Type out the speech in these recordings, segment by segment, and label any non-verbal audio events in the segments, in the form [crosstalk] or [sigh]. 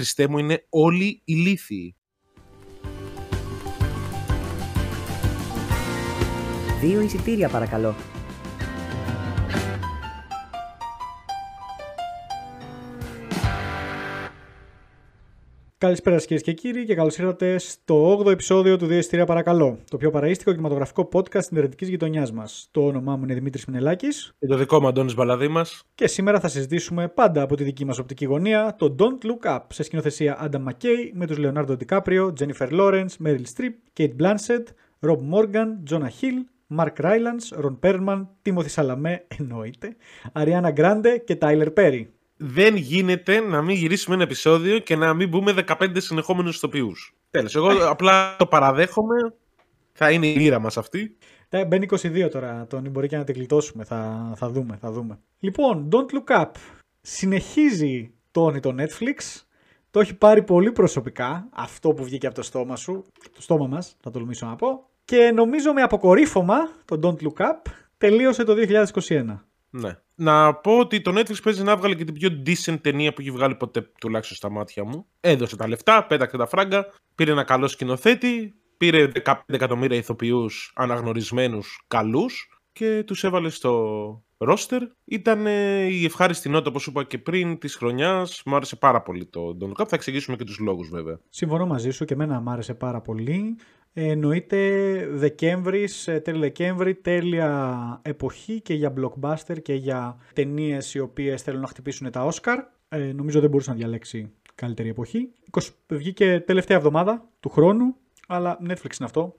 Χριστέ μου, είναι όλοι ηλίθιοι. Δύο εισιτήρια παρακαλώ. Καλησπέρα σας κυρίες και κύριοι και καλώς ήρθατε στο 8ο επεισόδιο του Δύο Εισιτήρια Παρακαλώ, το πιο παραίστικο κινηματογραφικό podcast της ερευνητική γειτονιάς μας. Το όνομά μου είναι Δημήτρης Μινελάκης. Και το δικό μου Αντώνης Μπαλαδήμας. Και σήμερα θα συζητήσουμε πάντα από τη δική μας οπτική γωνία το Don't Look Up σε σκηνοθεσία Adam McKay με τους Leonardo DiCaprio, Jennifer Lawrence, Meryl Streep, Kate Blanchett, Rob Morgan, Jonah Hill, Mark Rylance, Ron Perlman, Timothy Chalamet, εννοείται, Ariana Grande και Tyler Perry δεν γίνεται να μην γυρίσουμε ένα επεισόδιο και να μην μπούμε 15 συνεχόμενους ηθοποιούς. Τέλος, εγώ απλά το παραδέχομαι, θα είναι η μοίρα μας αυτή. Ε, μπαίνει 22 τώρα, τον μπορεί και να την κλειτώσουμε, θα, θα δούμε, θα δούμε. Λοιπόν, Don't Look Up συνεχίζει το το Netflix, το έχει πάρει πολύ προσωπικά, αυτό που βγήκε από το στόμα σου, το στόμα μας, θα τολμήσω να πω, και νομίζω με αποκορύφωμα, το Don't Look Up, τελείωσε το 2021. Ναι. Να πω ότι το Netflix παίζει να βγάλει και την πιο decent ταινία που έχει βγάλει ποτέ τουλάχιστον στα μάτια μου. Έδωσε τα λεφτά, πέταξε τα φράγκα, πήρε ένα καλό σκηνοθέτη, πήρε 15 εκατομμύρια ηθοποιούς αναγνωρισμένους καλούς και τους έβαλε στο ρόστερ. Ήταν η ευχάριστη νότα, όπως είπα και πριν, της χρονιάς. Μου άρεσε πάρα πολύ το Don Cup. Θα εξηγήσουμε και τους λόγους βέβαια. Συμφωνώ μαζί σου και εμένα μου άρεσε πάρα πολύ. Εννοείται Δεκέμβρη, ε, τέλη Δεκέμβρη, τέλεια εποχή και για blockbuster και για ταινίες οι οποίες θέλουν να χτυπήσουν τα Oscar. Ε, νομίζω δεν μπορούσε να διαλέξει καλύτερη εποχή. Βγήκε τελευταία εβδομάδα του χρόνου, αλλά Netflix είναι αυτό.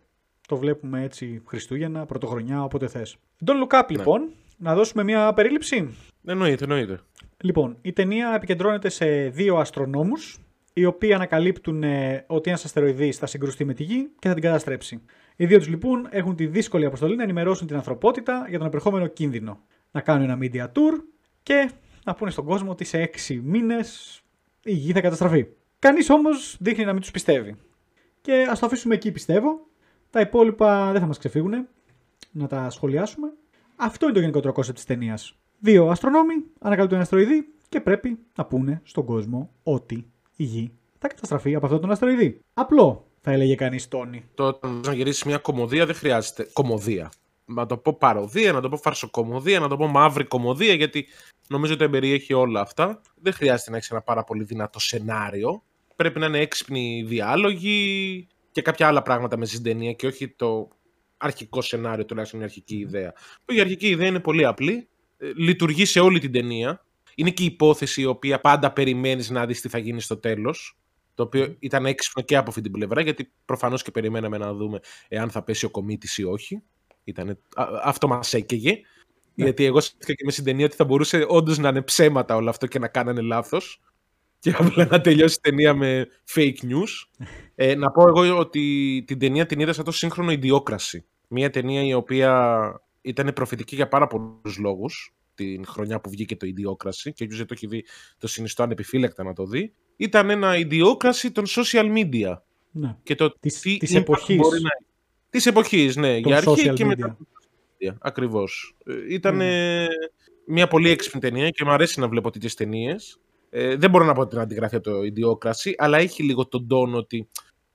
Το βλέπουμε έτσι Χριστούγεννα, Πρωτοχρονιά, όποτε θες. Don't Look Up, ναι. λοιπόν. Να δώσουμε μια περίληψη. Εννοείται, εννοείται. Λοιπόν, η ταινία επικεντρώνεται σε δύο αστρονόμους οι οποίοι ανακαλύπτουν ε, ότι ένας αστεροειδής θα συγκρουστεί με τη Γη και θα την καταστρέψει. Οι δύο τους λοιπόν έχουν τη δύσκολη αποστολή να ενημερώσουν την ανθρωπότητα για τον επερχόμενο κίνδυνο. Να κάνουν ένα media tour και να πούνε στον κόσμο ότι σε 6 μήνες η Γη θα καταστραφεί. Κανείς όμως δείχνει να μην τους πιστεύει. Και ας το αφήσουμε εκεί πιστεύω. Τα υπόλοιπα δεν θα μας ξεφύγουν να τα σχολιάσουμε. Αυτό είναι το γενικότερο concept της ταινίας. Δύο αστρονόμοι ανακαλύπτουν ένα αστροειδή και πρέπει να πούνε στον κόσμο ότι η γη θα καταστραφεί από αυτόν τον αστροειδή. Απλό, θα έλεγε κανείς Τόνι. Το να γυρίσεις μια κωμωδία δεν χρειάζεται κωμωδία. Να το πω παροδία, να το πω φαρσοκομμωδία, να το πω μαύρη κομμωδία, γιατί νομίζω ότι εμπεριέχει όλα αυτά. Δεν χρειάζεται να έχεις ένα πάρα πολύ δυνατό σενάριο. Πρέπει να είναι έξυπνοι διάλογοι και κάποια άλλα πράγματα με στην ταινία και όχι το αρχικό σενάριο, τουλάχιστον η αρχική ιδέα. Η αρχική ιδέα είναι πολύ απλή. Ε, λειτουργεί σε όλη την ταινία είναι και η υπόθεση η οποία πάντα περιμένεις να δεις τι θα γίνει στο τέλος. Το οποίο ήταν έξυπνο και από αυτή την πλευρά, γιατί προφανώς και περιμέναμε να δούμε εάν θα πέσει ο κομίτη ή όχι. Ήτανε, αυτό μας έκαιγε. Ναι. Γιατί εγώ σκέφτηκα και με στην ταινία ότι θα μπορούσε όντως να είναι ψέματα όλο αυτό και να κάνανε λάθος. Και [laughs] απλά να τελειώσει η ταινία με fake news. ε, να πω εγώ ότι την ταινία την είδα σαν το σύγχρονο ιδιόκραση. Μια ταινία η οποία ήταν προφητική για πάρα πολλούς λόγους την χρονιά που βγήκε το Ιδιόκραση και όποιος δεν το έχει δει το συνιστώ ανεπιφύλακτα να το δει ήταν ένα Ιδιόκραση των social media ναι. και το της, τι της εποχής μπορεί να... της εποχής, ναι, για αρχή και μετά ακριβώς ε, ήταν ναι. μια πολύ έξυπνη ταινία και μου αρέσει να βλέπω τέτοιες ταινίες. Ε, δεν μπορώ να πω την αντιγράφει από το Ιδιόκραση αλλά έχει λίγο τον τόνο ότι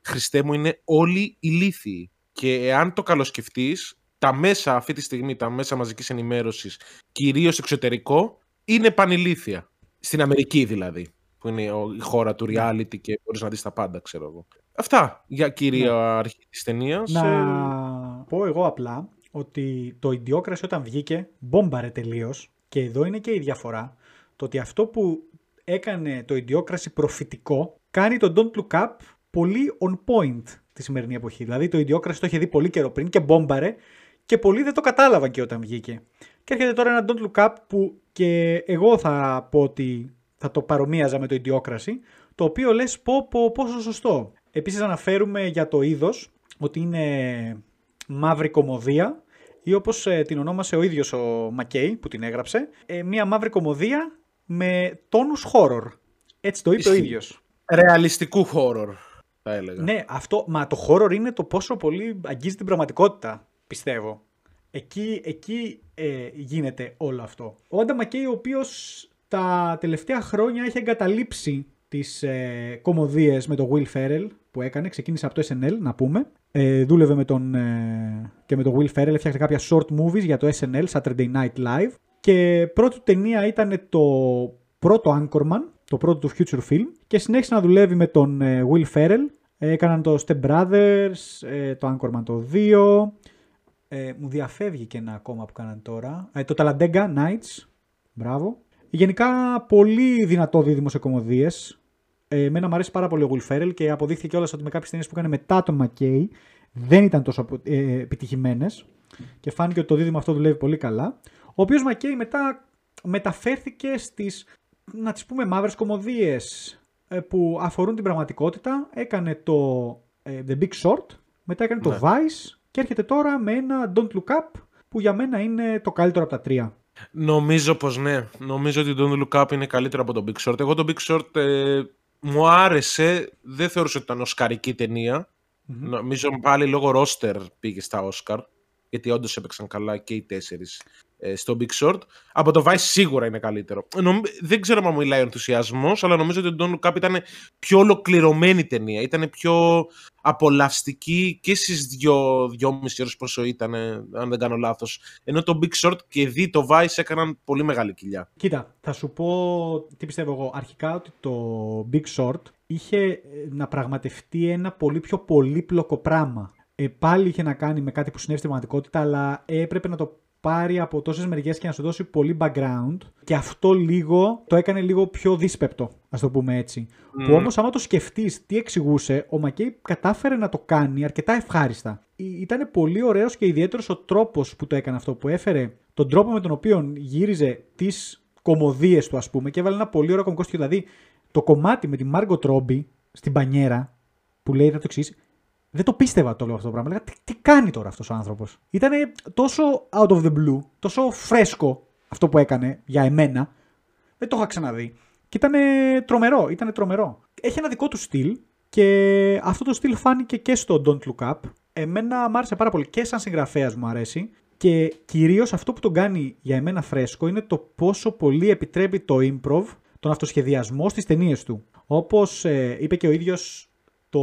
Χριστέ μου είναι όλοι ηλίθιοι και εάν το καλοσκεφτείς τα μέσα αυτή τη στιγμή, τα μέσα μαζικής ενημέρωσης, κυρίως εξωτερικό, είναι πανηλήθεια. Στην Αμερική δηλαδή, που είναι η χώρα του ναι. reality και μπορείς να δεις τα πάντα, ξέρω εγώ. Αυτά για κύρια ναι. αρχή της ταινίας. Να ε... πω εγώ απλά ότι το Ιδιόκραση όταν βγήκε μπόμπαρε τελείως και εδώ είναι και η διαφορά. Το ότι αυτό που έκανε το Ιδιόκραση προφητικό κάνει το Don't Look Up πολύ on point τη σημερινή εποχή. Δηλαδή το Ιδιόκραση το είχε δει πολύ καιρό πριν και μπόμπαρε και πολλοί δεν το κατάλαβαν και όταν βγήκε. Και έρχεται τώρα ένα Don't Look Up που και εγώ θα πω ότι θα το παρομοίαζα με το Ιδιόκραση, το οποίο λες πω, πω πόσο σωστό. Επίσης αναφέρουμε για το είδος ότι είναι μαύρη κομμωδία ή όπως ε, την ονόμασε ο ίδιος ο Μακέι που την έγραψε, ε, μια μαύρη κομμωδία με τόνους horror. Έτσι το είπε ο ίδιος. Ρεαλιστικού horror θα έλεγα. Ναι, αυτό, μα το horror είναι το πόσο πολύ αγγίζει την πραγματικότητα πιστεύω. Εκεί, εκεί ε, γίνεται όλο αυτό. Ο Άντα Μακέι, ο οποίος τα τελευταία χρόνια έχει εγκαταλείψει τις ε, κομμωδίες με τον Will Ferrell που έκανε. Ξεκίνησε από το SNL, να πούμε. Ε, δούλευε με τον, ε, και με τον Will Ferrell, έφτιαχνε κάποια short movies για το SNL, Saturday Night Live. Και πρώτη του ταινία ήταν το πρώτο Anchorman, το πρώτο του Future Film. Και συνέχισε να δουλεύει με τον ε, Will Ferrell. Ε, έκαναν το Step Brothers, ε, το Anchorman το 2. Ε, μου διαφεύγει και ένα ακόμα που κάναν τώρα. Ε, το Talladega Nights. Μπράβο. Γενικά πολύ δυνατό δίδυμο σε κομμωδίες. Ε, εμένα μου αρέσει πάρα πολύ ο Will Ferrell και αποδείχθηκε όλα ότι με κάποιες ταινίες που έκανε μετά τον McKay δεν ήταν τόσο ε, επιτυχημένες. Και φάνηκε ότι το δίδυμο αυτό δουλεύει πολύ καλά. Ο οποίος McKay μετά μεταφέρθηκε στις να τις πούμε μαύρες κομμωδίες ε, που αφορούν την πραγματικότητα. Έκανε το ε, The Big Short, μετά έκανε το Ναι. Vice και έρχεται τώρα με ένα Don't Look Up που για μένα είναι το καλύτερο από τα τρία. Νομίζω πως ναι. Νομίζω ότι το Don't Look Up είναι καλύτερο από το Big Short. Εγώ το Big Short ε, μου άρεσε. Δεν θεωρούσα ότι ήταν οσκαρική ταινία. Νομίζω πάλι λόγω ρόστερ πήγε στα Όσκαρ. Γιατί όντως έπαιξαν καλά και οι τέσσερις στο Big Short. Από το Vice σίγουρα είναι καλύτερο. Νομ- Δεν ξέρω αν μου μιλάει ο ενθουσιασμός, αλλά νομίζω ότι το Don't Look Up ήταν πιο ολοκληρωμένη ταινία. Ήταν πιο απολαυστική και στις δυο, δυόμιση ώρες πόσο ήταν, αν δεν κάνω λάθος. Ενώ το Big Short και δει το Vice έκαναν πολύ μεγάλη κοιλιά. Κοίτα, θα σου πω τι πιστεύω εγώ. Αρχικά ότι το Big Short είχε ε, να πραγματευτεί ένα πολύ πιο πολύπλοκο πράγμα. Ε, πάλι είχε να κάνει με κάτι που συνέβη στην πραγματικότητα, αλλά έπρεπε να το πάρει από τόσες μεριές και να σου δώσει πολύ background. Και αυτό λίγο το έκανε λίγο πιο δύσπεπτο, ας το πούμε έτσι. Που όμως, άμα το σκεφτείς τι εξηγούσε, ο Μακέι κατάφερε να το κάνει αρκετά ευχάριστα. Ήταν πολύ ωραίος και ιδιαίτερος ο τρόπος που το έκανε αυτό, που έφερε τον τρόπο με τον οποίο γύριζε τις κομμωδίες του, ας πούμε, και έβαλε ένα πολύ ωραίο κομικό στοιχείο. Δηλαδή, το κομμάτι με τη Μάργκο Τρόμπι στην πανιέρα, που λέει να το εξή, δεν το πίστευα το λέω αυτό το πράγμα. Λέγα, τι, τι κάνει τώρα αυτός ο άνθρωπος; Ήταν τόσο out of the blue, τόσο φρέσκο αυτό που έκανε για εμένα. Δεν το είχα ξαναδεί. Και ήταν τρομερό, ήταν τρομερό. Έχει ένα δικό του στυλ και αυτό το στυλ φάνηκε και στο Don't Look Up. Εμένα μου άρεσε πάρα πολύ και σαν συγγραφέας μου αρέσει. Και κυρίως αυτό που τον κάνει για εμένα φρέσκο είναι το πόσο πολύ επιτρέπει το improv, τον αυτοσχεδιασμό στις ταινίες του. Όπως είπε και ο ίδιος το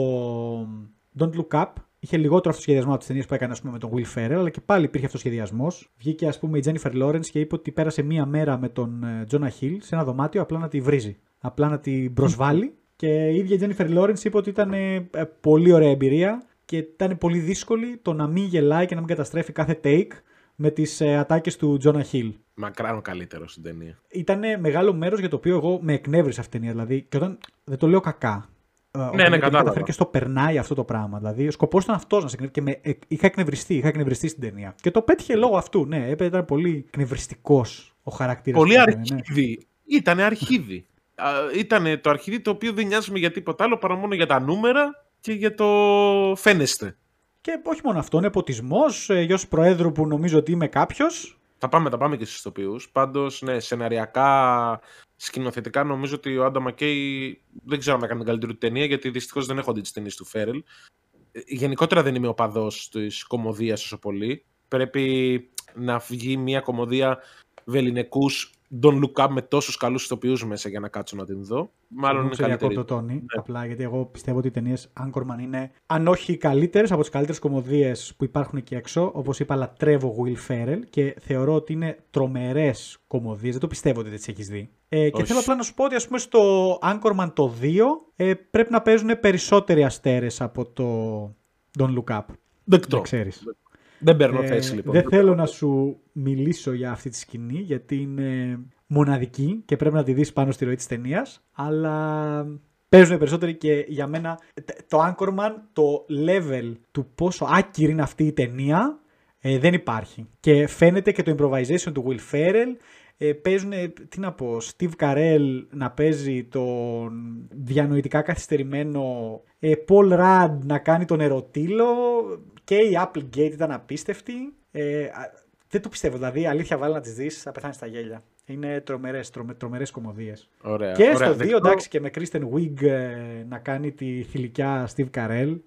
Don't Look Up είχε λιγότερο αυτοσχεδιασμό από τις ταινίες που έκανε ας πούμε, με τον Will Ferrell, αλλά και πάλι υπήρχε αυτοσχεδιασμός. Βγήκε, ας πούμε, η Jennifer Lawrence και είπε ότι πέρασε μία μέρα με τον ε, Jonah Hill σε ένα δωμάτιο απλά να τη βρίζει. Απλά να την προσβάλλει. [laughs] και η ίδια η Jennifer Lawrence είπε ότι ήταν ε, ε, πολύ ωραία εμπειρία και ήταν πολύ δύσκολη το να μην γελάει και να μην καταστρέφει κάθε take με τις ε, ατάκες του Jonah Hill. Μακράν ο καλύτερο στην ταινία. Ήταν μεγάλο μέρος για το οποίο εγώ με εκνεύρισα αυτή την ταινία. Δηλαδή, και όταν δεν το λέω κακά. Ε, ναι, καταφέρει κατάλαβα. και στο περνάει αυτό το πράγμα. Δηλαδή, ο σκοπός ήταν αυτός να σε εκνευρίσει. Και με, ε, είχα εκνευριστεί, είχα εκνευριστεί στην ταινία. Και το πέτυχε λόγω αυτού. Ναι, έπρεπε ήταν πολύ εκνευριστικός ο χαρακτήρας. Πολύ Ναι. αρχίδι. Ήτανε αρχίδι. Ήταν το αρχίδι το οποίο δεν νοιάζουμε για τίποτα άλλο παρά μόνο για τα νούμερα και για το φαίνεστε. Και όχι μόνο αυτό, νεποτισμό, γιος Προέδρου που νομίζω ότι είμαι κάποιος. Θα πάμε, θα πάμε και στους ηθοποιούς. Πάντως, ναι, σεναριακά, σκηνοθετικά νομίζω ότι ο Άντα Μακέι δεν ξέρω αν έκανε την καλύτερη του ταινία γιατί δυστυχώς δεν έχω δει τι ταινίε του Φέρελ. Ε, Γενικότερα δεν είμαι ο παδός της κομμωδίας όσο πολύ. Πρέπει να βγει μια κομμωδία βεληνικούς Don't Look Up με τόσους καλούς ηθοποιούς μέσα για να κάτσω να την δω. Μάλλον είναι Ξέρω για καλύτερη. το Τόνι. Απλά γιατί εγώ πιστεύω ότι οι ταινίες Anchorman είναι, αν όχι οι καλύτερες, από τις καλύτερες κομμωδίες που υπάρχουν εκεί έξω. Όπως είπα, λατρεύω Will Ferrell και θεωρώ ότι είναι τρομερές κομμωδίες. Δεν το πιστεύω ότι δεν τις έχεις δει. Ε, και Όχι. θέλω απλά να σου πω ότι ας πούμε στο Anchorman το 2 ε, πρέπει να παίζουν περισσότεροι αστέρες από το Don't Look Up. Δεκτό. Δεν ξέρεις. Δεν παίρνω Ε, θέση λοιπόν. Δεν θέλω να σου μιλήσω για αυτή τη σκηνή γιατί είναι μοναδική και πρέπει να τη δεις πάνω στη ροή της ταινίας, αλλά παίζουν περισσότεροι και για μένα τε- το Anchorman, το level του πόσο άκυρη είναι αυτή η ταινία ε, δεν υπάρχει. Και φαίνεται και το improvisation του Will Ferrell ε, παίζουν, τι να πω, Steve Carell να παίζει τον διανοητικά καθυστερημένο ε, Paul Rudd να κάνει τον ερωτύλο και η Applegate ήταν απίστευτη. Ε, α, δεν το πιστεύω, δηλαδή αλήθεια βάλε να τις δεις, θα πεθάνεις στα γέλια. Είναι τρομερές, τρομε, τρομερές κωμωδίες. Ωραία, και ωραία, στο 2, δεκτό. εντάξει, και με Kristen Wiig ε, να κάνει τη θηλυκιά Steve Carell.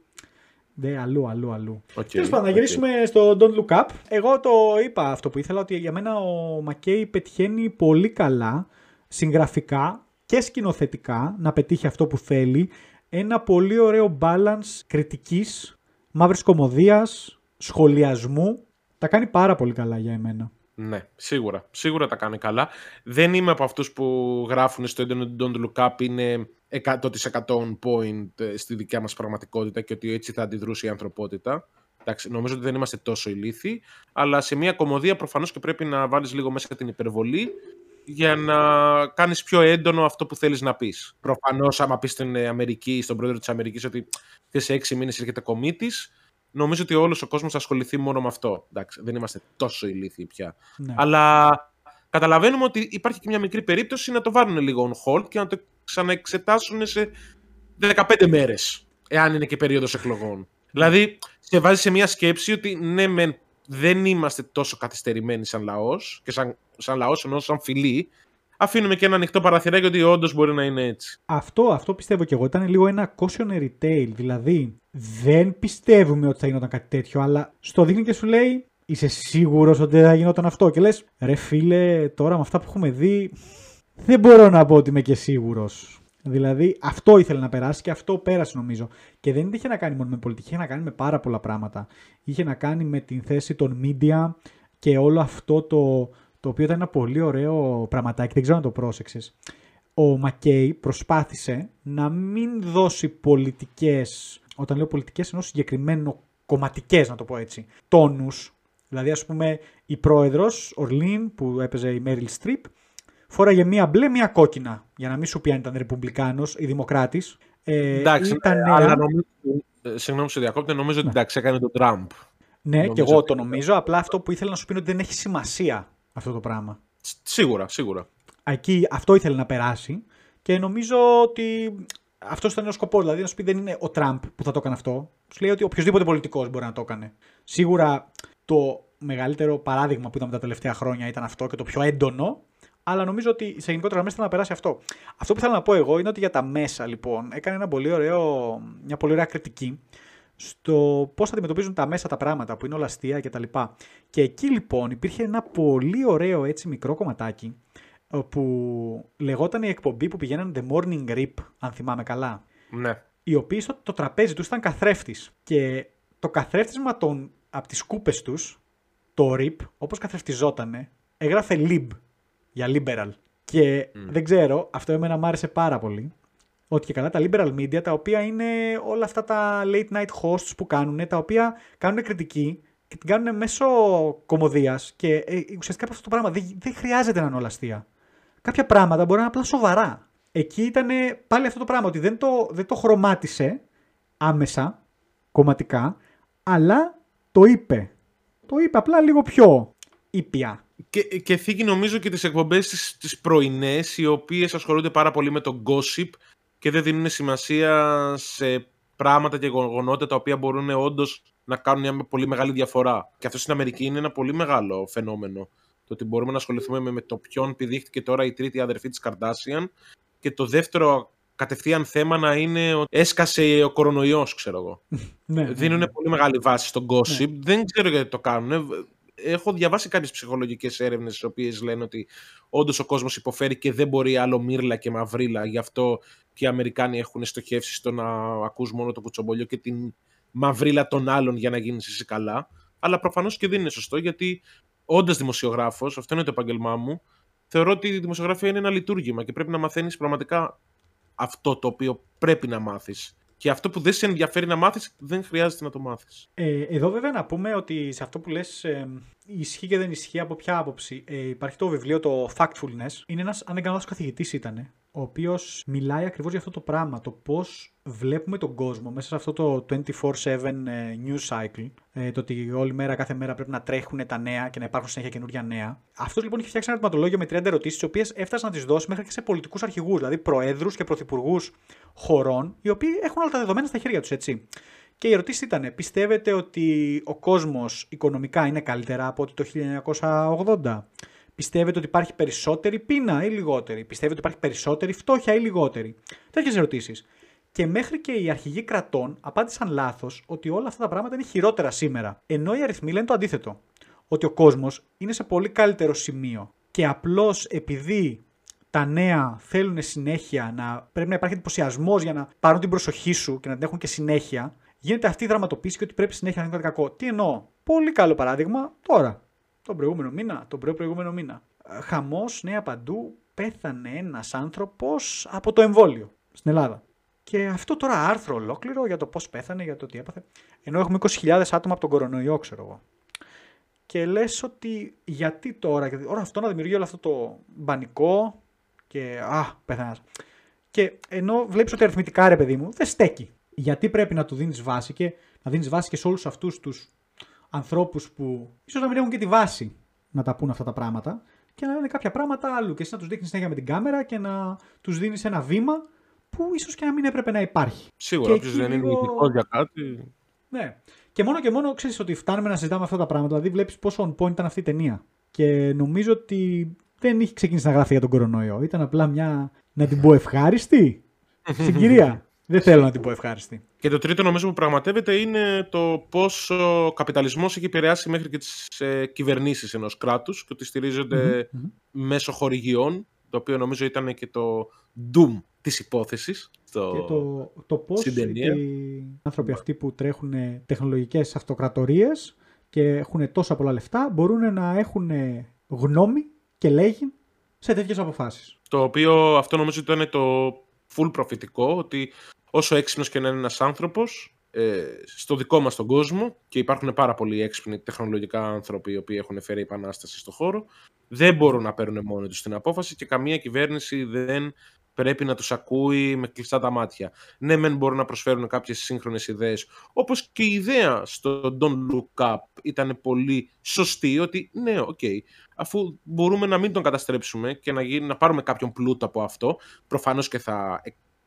Δε, αλλού, αλλού, αλλού. Οκέι, Τέλος πάντων, να οκέι. γυρίσουμε στο Don't Look Up. Εγώ το είπα αυτό που ήθελα, ότι για μένα ο Μακέι πετυχαίνει πολύ καλά συγγραφικά και σκηνοθετικά να πετύχει αυτό που θέλει. Ένα πολύ ωραίο balance κριτικής, μαύρης κομμωδίας, σχολιασμού. Τα κάνει πάρα πολύ καλά για εμένα. Ναι, σίγουρα. Σίγουρα τα κάνει καλά. Δεν είμαι από αυτούς που γράφουν στο έντονο ότι Don't Look Up είναι 100% point ε, στη δικιά μας πραγματικότητα και ότι έτσι θα αντιδρούσε η ανθρωπότητα. Εντάξει, νομίζω ότι δεν είμαστε τόσο ηλίθιοι, αλλά σε μια κομμωδία προφανώς και πρέπει να βάλεις λίγο μέσα την υπερβολή για να κάνεις πιο έντονο αυτό που θέλεις να πεις. Προφανώς άμα πεις στην Αμερική, στον πρόεδρο της Αμερικής ότι σε έξι μήνες έρχεται κομίτης, νομίζω ότι όλος ο κόσμος θα ασχοληθεί μόνο με αυτό. Εντάξει, δεν είμαστε τόσο ηλίθιοι πια. Ναι. Αλλά καταλαβαίνουμε ότι υπάρχει και μια μικρή περίπτωση να το βάλουν λίγο on hold και να το ξαναεξετάσουν σε 15 μέρες, εάν είναι και περίοδος εκλογών. Δηλαδή, σε βάζει σε μια σκέψη ότι ναι, μεν, δεν είμαστε τόσο καθυστερημένοι σαν λαός και σαν, σαν λαός ενώ σαν φιλοί, αφήνουμε και ένα ανοιχτό παραθυράκι ότι όντως μπορεί να είναι έτσι. Αυτό, αυτό πιστεύω και εγώ. Ήταν λίγο ένα cautionary tale. Δηλαδή, δεν πιστεύουμε ότι θα γινόταν κάτι τέτοιο, αλλά στο δείχνει και σου λέει, είσαι σίγουρος ότι δεν θα γινόταν αυτό; Και λες, ρε φίλε, τώρα με αυτά που έχουμε δει, δεν μπορώ να πω ότι είμαι και σίγουρος. Δηλαδή, αυτό ήθελε να περάσει και αυτό πέρασε νομίζω. Και δεν είχε να κάνει μόνο με πολιτική, είχε να κάνει με πάρα πολλά πράγματα. Είχε να κάνει με την θέση των media και όλο αυτό το, το οποίο ήταν ένα πολύ ωραίο πραγματάκι, δεν ξέρω αν το πρόσεξες. Ο Μακέι προσπάθησε να μην δώσει πολιτικές, όταν λέω πολιτικές εννοώ συγκεκριμένο κομματικές να το πω έτσι, τόνους. Δηλαδή ας πούμε η πρόεδρος, Ορλίν που έπαιζε η Μέριλ Στριπ, φόραγε μία μπλε, μία κόκκινα, για να μην σου πει αν ήταν ρεπουμπλικάνος ή δημοκράτης. Ε, Εντάξει, ήταν ε, νέα. αλλά νομίζω, ε, συγγνώμη σε διακόπτω, νομίζω ότι εντάξει, έκανε τον Τραμπ. Ναι, και νομίζω εγώ ότι- το νομίζω. Απλά αυτό που ήθελα να σου πει είναι ότι δεν έχει σημασία αυτό το πράγμα. Σ- Σίγουρα, σίγουρα. Εκεί αυτό ήθελε να περάσει και νομίζω ότι αυτός ήταν ο σκοπός. Δηλαδή να σου πει δεν είναι ο Τραμπ που θα το έκανε αυτό. Σου λέει ότι οποιοδήποτε πολιτικός μπορεί να το έκανε. Σίγουρα το μεγαλύτερο παράδειγμα που είδαμε τα τελευταία χρόνια ήταν αυτό και το πιο έντονο. Αλλά νομίζω ότι σε γενικότερα μέσα να περάσει αυτό. Αυτό που θέλω να πω εγώ είναι ότι για τα μέσα λοιπόν έκανε ένα πολύ ωραίο, μια πολύ ωραία κριτική στο πώς θα αντιμετωπίζουν τα μέσα τα πράγματα που είναι όλα αστεία κτλ. Και εκεί λοιπόν υπήρχε ένα πολύ ωραίο έτσι μικρό κομματάκι που λεγόταν η εκπομπή που πηγαίναν The Morning Rip, αν θυμάμαι καλά. Ναι. Οι οποίοι στο το τραπέζι τους ήταν καθρέφτης. Και το καθρέφτισμα των, από τις κούπες τους, το Rip, όπως καθρεφτιζότανε, έγραφε Lib για liberal. Και δεν ξέρω, αυτό εμένα μου άρεσε πάρα πολύ. Ότι και καλά τα liberal media, τα οποία είναι όλα αυτά τα late night hosts που κάνουν, τα οποία κάνουν κριτική και την κάνουν μέσω κομμωδίας. Και ε, ουσιαστικά από αυτό το πράγμα δεν, δεν χρειάζεται να είναι όλα αστεία. Κάποια πράγματα μπορεί να είναι απλά σοβαρά. Εκεί ήταν πάλι αυτό το πράγμα, ότι δεν το, δεν το χρωμάτισε άμεσα, κομματικά, αλλά το είπε. Το είπε απλά λίγο πιο ήπια. Και, και θίγει νομίζω και τις εκπομπές τις, τις πρωινές, οι οποίες ασχολούνται πάρα πολύ με το gossip και δεν δίνουν σημασία σε πράγματα και γεγονότα τα οποία μπορούν όντως να κάνουν μια πολύ μεγάλη διαφορά. Και αυτό στην Αμερική είναι ένα πολύ μεγάλο φαινόμενο. Το ότι μπορούμε να ασχοληθούμε με, με το ποιον πηδήχτηκε τώρα η τρίτη αδερφή της Καρδάσιαν και το δεύτερο κατευθείαν θέμα να είναι ότι έσκασε ο κορονοϊός, ξέρω εγώ. [laughs] Ναι, Δίνουν πολύ μεγάλη βάση στον gossip. Δεν ξέρω γιατί το κάνουν. Έχω διαβάσει κάποιες ψυχολογικές έρευνες, τι οποίες λένε ότι όντως ο κόσμος υποφέρει και δεν μπορεί άλλο μύρλα και μαυρίλα. Γι' αυτό και οι Αμερικάνοι έχουν στοχεύσει στο να ακούς μόνο το κουτσομπολιό και την μαυρίλα των άλλων για να γίνεις εσύ καλά. Αλλά προφανώς και δεν είναι σωστό, γιατί όντας δημοσιογράφος, αυτό είναι το επάγγελμά μου, θεωρώ ότι η δημοσιογραφία είναι ένα λειτουργήμα και πρέπει να μαθαίνεις πραγματικά αυτό το οποίο πρέπει να μάθεις. Και αυτό που δεν σε ενδιαφέρει να μάθεις, δεν χρειάζεται να το μάθεις. Ε, εδώ βέβαια να πούμε ότι σε αυτό που λες ε, ισχύει και δεν ισχύει από ποια άποψη. Ε, υπάρχει το βιβλίο το Factfulness. Είναι ένας, αν δεν κάνω λάθος, καθηγητής ήταν, ο οποίος μιλάει ακριβώς για αυτό το πράγμα, το πώς βλέπουμε τον κόσμο μέσα σε αυτό το 24-7 ε, news cycle, ε, το ότι όλη μέρα, κάθε μέρα πρέπει να τρέχουν τα νέα και να υπάρχουν συνέχεια καινούργια νέα. Αυτός λοιπόν είχε φτιάξει ένα ερωτηματολόγιο με 30 ερωτήσεις, τις οποίες έφτασε να τις δώσει μέχρι και σε πολιτικούς αρχηγούς, δηλαδή προέδρους και πρωθυπουργούς χωρών, οι οποίοι έχουν όλα τα δεδομένα στα χέρια τους, έτσι. Και η ερωτήση ήταν, πιστεύετε ότι ο κόσμος οικονομικά είναι καλύτερα από ότι το 1980? Πιστεύετε ότι υπάρχει περισσότερη πείνα ή λιγότερη; Πιστεύετε ότι υπάρχει περισσότερη φτώχεια ή λιγότερη; Τέτοιες ερωτήσεις. Και μέχρι και οι αρχηγοί κρατών απάντησαν λάθος ότι όλα αυτά τα πράγματα είναι χειρότερα σήμερα. Ενώ οι αριθμοί λένε το αντίθετο. Ότι ο κόσμος είναι σε πολύ καλύτερο σημείο. Και απλώς επειδή τα νέα θέλουν συνέχεια, να πρέπει να υπάρχει εντυπωσιασμός για να πάρουν την προσοχή σου και να την έχουν και συνέχεια, γίνεται αυτή η δραματοποίηση και ότι πρέπει συνέχεια να είναι κάτι κακό. Τι εννοώ; Πολύ καλό παράδειγμα τώρα. Τον προηγούμενο μήνα, τον προηγούμενο μήνα. Χαμός, νέα παντού, πέθανε ένας άνθρωπος από το εμβόλιο στην Ελλάδα. Και αυτό τώρα άρθρο ολόκληρο για το πώς πέθανε, για το τι έπαθε. Ενώ έχουμε 20.000 άτομα από τον κορονοϊό, ξέρω εγώ. Και λες ότι γιατί τώρα, γιατί ώρα αυτό να δημιουργεί όλο αυτό το μπανικό και α, πέθανε. Και ενώ βλέπεις ότι αριθμητικά ρε παιδί μου δεν στέκει. Γιατί πρέπει να του δίνεις βάση και να δίνεις βάση και σε όλους αυτούς τους ανθρώπους που ίσως να μην έχουν και τη βάση να τα πούν αυτά τα πράγματα και να λένε κάποια πράγματα άλλου. Και εσύ να τους δείχνεις συνέχεια με την κάμερα και να τους δίνεις ένα βήμα που ίσως και να μην έπρεπε να υπάρχει. Σίγουρα, όποιος δεν είναι ειδικό για κάτι. Ναι. Και μόνο και μόνο ξέρεις ότι φτάνουμε να συζητάμε αυτά τα πράγματα. Δηλαδή, βλέπεις πόσο on point ήταν αυτή η ταινία. Και νομίζω ότι δεν είχε ξεκινήσει να γράφει για τον κορονοϊό. Ήταν απλά μια. να την πω ευχάριστη. [laughs] Συγκυρία. Δεν θέλω να την πω ευχάριστη. Και το τρίτο νομίζω που πραγματεύεται είναι το πώ ο καπιταλισμός έχει επηρεάσει μέχρι και τις ε, κυβερνήσεις ενός κράτους και ότι στηρίζονται μέσω χορηγιών, το οποίο νομίζω ήταν και το doom της υπόθεσης. Στο... Και το, το πώς οι άνθρωποι αυτοί που τρέχουν τεχνολογικές αυτοκρατορίες και έχουν τόσα πολλά λεφτά μπορούν να έχουν γνώμη και λέγει σε τέτοιες αποφάσεις. Το οποίο αυτό νομίζω ήταν το full προφητικό, ότι όσο έξυπνος και να είναι ένας άνθρωπος, ε, στο δικό μας τον κόσμο, και υπάρχουν πάρα πολλοί έξυπνοι τεχνολογικά άνθρωποι οι οποίοι έχουν φέρει επανάσταση στο χώρο, δεν μπορούν να παίρνουν μόνοι τους την απόφαση και καμία κυβέρνηση δεν πρέπει να τους ακούει με κλειστά τα μάτια. Ναι, μεν μπορούν να προσφέρουν κάποιες σύγχρονες ιδέες, όπως και η ιδέα στο Don't Look Up ήταν πολύ σωστή, ότι ναι, okay, okay, αφού μπορούμε να μην τον καταστρέψουμε και να, γίνει, να πάρουμε κάποιον πλούτο από αυτό, προφανώς και θα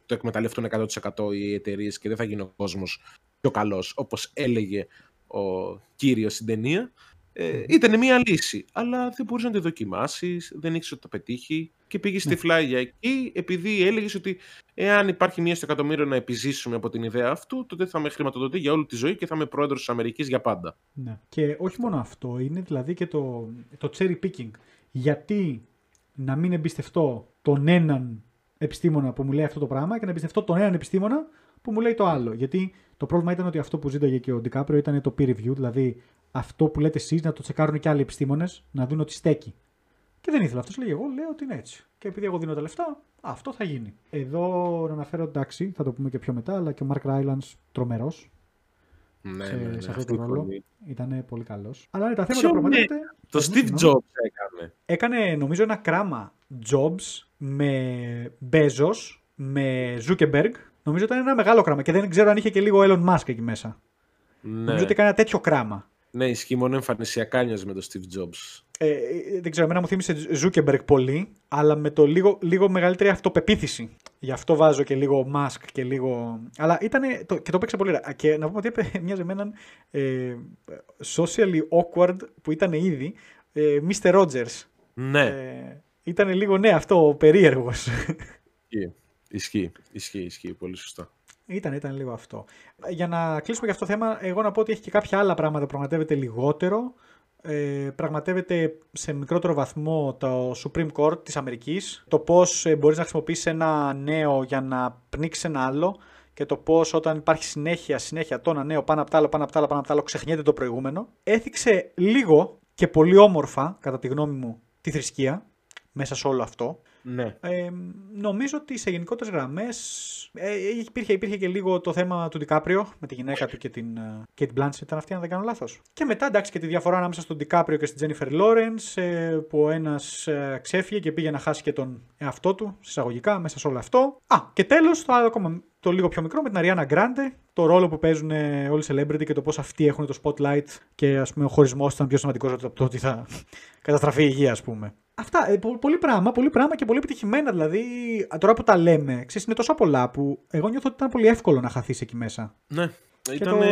το εκμεταλλευτούν 100% οι εταιρείες και δεν θα γίνει ο κόσμος πιο καλός, όπως έλεγε ο κύριος στην ταινία. Ε, ήταν μια λύση, αλλά δεν μπορούσε να τη δοκιμάσεις, δεν ήξερε ότι θα πετύχει και πήγες στη ναι. για εκεί, επειδή έλεγες ότι εάν υπάρχει μία στο εκατομμύριο να επιζήσουμε από την ιδέα αυτού, τότε θα με χρηματοδοτεί για όλη τη ζωή και θα είμαι πρόεδρος της Αμερικής για πάντα. Ναι. Και όχι μόνο αυτό, είναι δηλαδή και το, το cherry picking. Γιατί να μην εμπιστευτώ τον έναν επιστήμονα που μου λέει αυτό το πράγμα και να εμπιστευτώ τον έναν επιστήμονα που μου λέει το άλλο. Γιατί το πρόβλημα ήταν ότι αυτό που ζήταγε και ο Ντικάπριο ήταν το peer review, δηλαδή αυτό που λέτε εσείς να το τσεκάρουν και άλλοι επιστήμονες, να δουν ότι στέκει. Και δεν ήθελα. Αυτός λέει: Εγώ λέω ότι είναι έτσι. Και επειδή εγώ δίνω τα λεφτά, αυτό θα γίνει. Εδώ να αναφέρω εντάξει, θα το πούμε και πιο μετά, αλλά και ο Mark Rylance τρομερός. Ναι, σε, ναι, ναι, σε αυτό το ρόλο. Ήταν πολύ καλός. Αλλά ναι, τα θέματα που πραγματεύεται. Το Steve Jobs έκανε. Έκανε νομίζω ένα κράμα Jobs με Bezos, με Zuckerberg. Νομίζω ήταν ένα μεγάλο κράμα και δεν ξέρω αν είχε και λίγο Elon Musk εκεί μέσα. Ναι. Νομίζω ότι έκανε ένα τέτοιο κράμα. Ναι, ισχύει μόνο εμφανισιακά νοιάζει με τον Steve Jobs. Ε, δεν ξέρω, εμένα μου θύμισε Zuckerberg πολύ, αλλά με το λίγο, λίγο μεγαλύτερη αυτοπεποίθηση. Γι' αυτό βάζω και λίγο Musk και λίγο. Αλλά ήταν. και το παίξα πολύ ωραία. Και να πούμε ότι έπαιζε [laughs] μια έναν ε, socially awkward που ήταν ήδη ε, Mr. Rogers. Ναι. Ε, ήταν λίγο ναι, αυτό ο περίεργος. Ισχύει. Ισχύει. Ισχύει. Ισχύει. Πολύ σωστά. Ήταν, ήταν λίγο αυτό. Για να κλείσουμε για αυτό το θέμα, εγώ να πω ότι έχει και κάποια άλλα πράγματα που πραγματεύεται λιγότερο. Ε, πραγματεύεται σε μικρότερο βαθμό το Supreme Court της Αμερικής, το πώς ε, μπορείς να χρησιμοποιήσεις ένα νέο για να πνίξεις ένα άλλο και το πώς όταν υπάρχει συνέχεια, συνέχεια το ένα νέο πάνω από τα άλλο, πάνω από τα άλλο, πάνω από τα άλλο, ξεχνιέται το προηγούμενο. Έθιξε λίγο και πολύ όμορφα, κατά τη γνώμη μου, τη θρησκεία μέσα σε όλο αυτό. Ναι. Ε, νομίζω ότι σε γενικότερες γραμμές ε, υπήρχε, υπήρχε και λίγο το θέμα του Ντικάπριο με τη γυναίκα του και την Kate Blanchett. Ήταν αυτή, αν δεν κάνω λάθος. Και μετά εντάξει και τη διαφορά ανάμεσα στον Ντικάπριο και στην Jennifer Lawrence, ε, που ο ένας ε, ξέφυγε και πήγε να χάσει και τον εαυτό του, συσσαγωγικά, μέσα σε όλο αυτό. Α, και τέλος, το άλλο ακόμα το λίγο πιο μικρό με την Ariana Grande, το ρόλο που παίζουν όλοι οι celebrity και το πώς αυτοί έχουν το spotlight και ας πούμε ο χωρισμός ήταν πιο σημαντικός από το ότι θα καταστραφεί η υγεία, ας πούμε. Αυτά. Ε, πολύ πράγμα, πολύ πράγμα και πολύ επιτυχημένα. Δηλαδή, τώρα που τα λέμε, ξέρεις, είναι τόσο πολλά που εγώ νιώθω ότι ήταν πολύ εύκολο να χαθείς εκεί μέσα. Ναι. Ήταν το...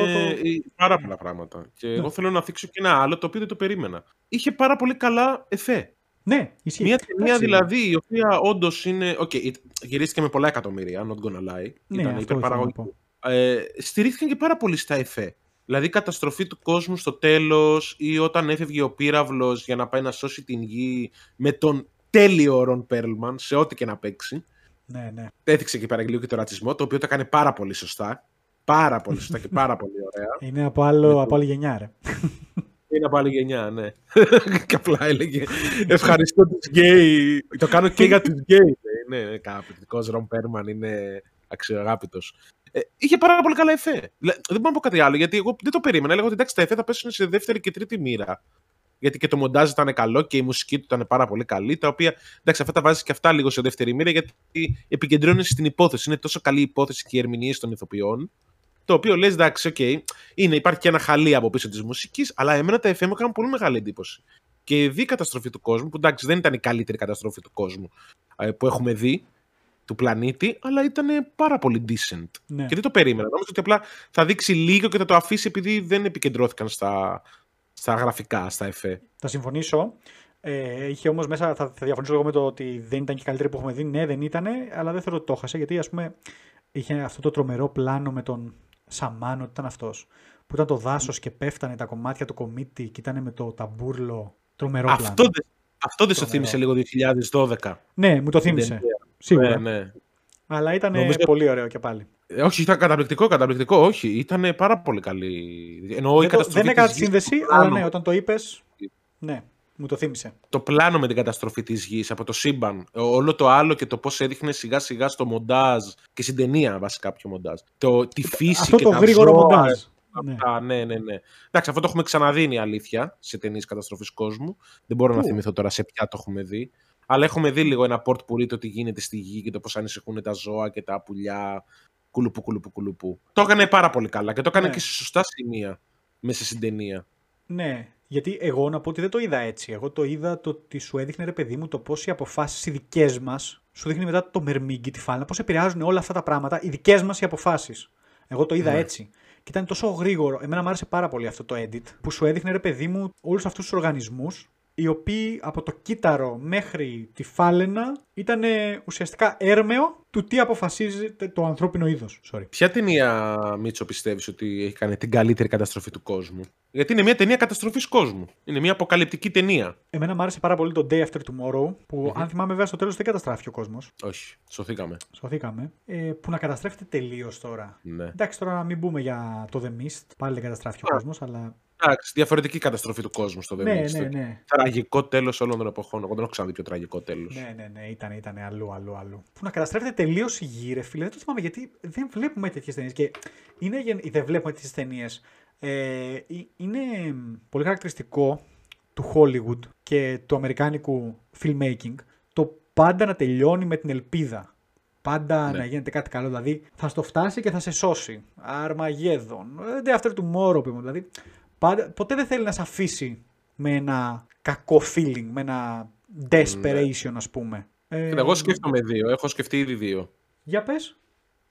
πάρα πολλά πράγματα. Και ναι. εγώ θέλω να θίξω και ένα άλλο το οποίο δεν το περίμενα. Είχε πάρα πολύ καλά εφέ. Ναι, ισχύει. Μια ταινία δηλαδή η οποία όντως είναι. Okay, γυρίστηκε με πολλά εκατομμύρια, not gonna lie. Ναι, ήταν υπερπαραγωγική. Ε, στηρίχθηκαν και πάρα πολύ στα εφέ. Δηλαδή η καταστροφή του κόσμου στο τέλος ή όταν έφευγε ο πύραυλος για να πάει να σώσει την γη με τον τέλειο ο Ρον Πέρλμαν σε ό,τι και να παίξει. Ναι, ναι. Έθιξε και παραγγελίο και το ρατσισμό, το οποίο το έκανε πάρα πολύ σωστά. Πάρα πολύ σωστά και πάρα πολύ ωραία. [laughs] Είναι από, άλλο, από άλλη γενιά, ρε. [laughs] Είναι από άλλη γενιά, ναι. [laughs] και απλά έλεγε Ευχαριστώ τους γκέι. Το κάνω και για τους γκέι. Είναι καταπληκτικός. Ρον Πέρλμαν είναι αξιοαγάπητος. Ε, είχε πάρα πολύ καλά εφέ. Δεν μπορώ να πω κάτι άλλο, γιατί εγώ δεν το περίμενα. Έλεγα ότι εντάξει, τα εφέ θα πέσουν σε δεύτερη και τρίτη μοίρα. Γιατί και το μοντάζ ήταν καλό και η μουσική του ήταν πάρα πολύ καλή. Τα οποία εντάξει, αυτά τα βάζεις και αυτά λίγο σε δεύτερη μοίρα, γιατί επικεντρώνεσαι στην υπόθεση. Είναι τόσο καλή η υπόθεση και οι ερμηνείες των ηθοποιών. Το οποίο λες, εντάξει, okay, okay, είναι, υπάρχει και ένα χαλί από πίσω της μουσικής, αλλά εμένα τα εφέ μου έκαναν πολύ μεγάλη εντύπωση. Και η καταστροφή του κόσμου, που εντάξει δεν ήταν η καλύτερη καταστροφή του κόσμου ε, που έχουμε δει, του πλανήτη, αλλά ήταν πάρα πολύ decent. Ναι. Και δεν το περίμενα. Νόμιζα ότι απλά θα δείξει λίγο και θα το αφήσει επειδή δεν επικεντρώθηκαν στα, στα γραφικά, στα εφέ. Θα συμφωνήσω. Ε, είχε όμως μέσα, θα, θα διαφωνήσω εγώ με το ότι δεν ήταν και καλύτερη που έχουμε δει. Ναι, δεν ήταν, αλλά δεν θέλω ότι το έχασε γιατί ας πούμε είχε αυτό το τρομερό πλάνο με τον Σαμάνο, ότι ήταν αυτός. Που ήταν το δάσος και πέφτανε τα κομμάτια του κομίτη και ήταν με το ταμπουρλο. Τρομερό αυτό πλάνο. αυτό δεν σου θύμισε λίγο 2012. Ναι, μου το θύμισε. Σίγουρα. Ναι, ναι. Αλλά ήταν Νομίζω... πολύ ωραίο και πάλι. Ε, όχι, ήταν καταπληκτικό, καταπληκτικό. Όχι, ήταν πάρα πολύ καλή. Εννοώ, δεν, το, δεν έκανα τη σύνδεση, αλλά ναι, όταν το είπες. Ναι, μου το θύμισε. Το πλάνο με την καταστροφή της γης από το σύμπαν. Όλο το άλλο και το πώς έδειχνε σιγά σιγά στο μοντάζ και στην ταινία βασικά πιο μοντάζ. Το, τη φύση αυτό και το τα γρήγορο ζώα, μοντάζ. Ναι. ναι, ναι, ναι. Εντάξει, αυτό το έχουμε ξαναδεί είναι η αλήθεια σε ταινίες καταστροφής κόσμου. Δεν μπορώ να θυμηθώ τώρα σε ποια το έχουμε δει. Αλλά έχουμε δει λίγο ένα port που το τι γίνεται στη γη και το πώς ανησυχούν τα ζώα και τα πουλιά. Κουλουπού, κουλουπού, κουλουπού. Το έκανε πάρα πολύ καλά και το έκανε ναι. και σε σωστά σημεία μέσα στην ταινία. Ναι, γιατί εγώ να πω ότι δεν το είδα έτσι. Εγώ το είδα το ότι σου έδειχνε ρε παιδί μου το πώς οι αποφάσεις οι δικές μας, σου δείχνει μετά το μερμήγκι, τη φάλνα, πώς επηρεάζουν όλα αυτά τα πράγματα, οι δικές μας οι αποφάσεις. Εγώ το είδα ναι. έτσι. Και ήταν τόσο γρήγορο. Εμένα μου άρεσε πάρα πολύ αυτό το edit που σου έδειχνε ρε παιδί μου όλους αυτούς τους οργανισμούς οι οποίοι από το κύτταρο μέχρι τη φάλαινα ήταν ουσιαστικά έρμεο του τι αποφασίζει το ανθρώπινο είδος. Ποια ταινία, Μίτσο, πιστεύεις ότι έχει κάνει την καλύτερη καταστροφή του κόσμου; Γιατί είναι μια ταινία καταστροφής κόσμου. Είναι μια αποκαλυπτική ταινία. Εμένα μου άρεσε πάρα πολύ το Day After Tomorrow, που mm-hmm. αν θυμάμαι βέβαια στο τέλος δεν καταστράφηκε ο κόσμος. Όχι, σωθήκαμε. Σωθήκαμε. Ε, που να καταστρέφεται τελείως τώρα. Ναι. Εντάξει, τώρα να μην μπούμε για το The Mist. Πάλι δεν καταστράφηκε ο κόσμος, αλλά Εντάξει, διαφορετική καταστροφή του κόσμου στο ναι, ναι, ναι. Τραγικό τέλος όλων των εποχών. Εγώ δεν έχω ξαναδεί πιο τραγικό τέλος. Ναι, ναι, ναι, ήταν, ήταν αλλού, αλλού, αλλού. Που να καταστρέφεται τελείως η γη, ρε φίλε. Δεν το θυμάμαι γιατί δεν βλέπουμε τέτοιες ταινίες. Και είναι, δεν βλέπουμε τέτοιες ταινίες. Ε, είναι πολύ χαρακτηριστικό του Hollywood και του αμερικάνικου filmmaking το πάντα να τελειώνει με την ελπίδα. Πάντα ναι. να γίνεται κάτι καλό. Δηλαδή θα στο φτάσει και θα σε σώσει. Αρμαγέδον. Day after tomorrow, Δηλαδή Πάντα, ποτέ δεν θέλει να σε αφήσει με ένα κακό feeling, με ένα desperation ναι. ας πούμε. Ε, εγώ σκέφτομαι δύο, έχω σκεφτεί ήδη δύο. Για πες.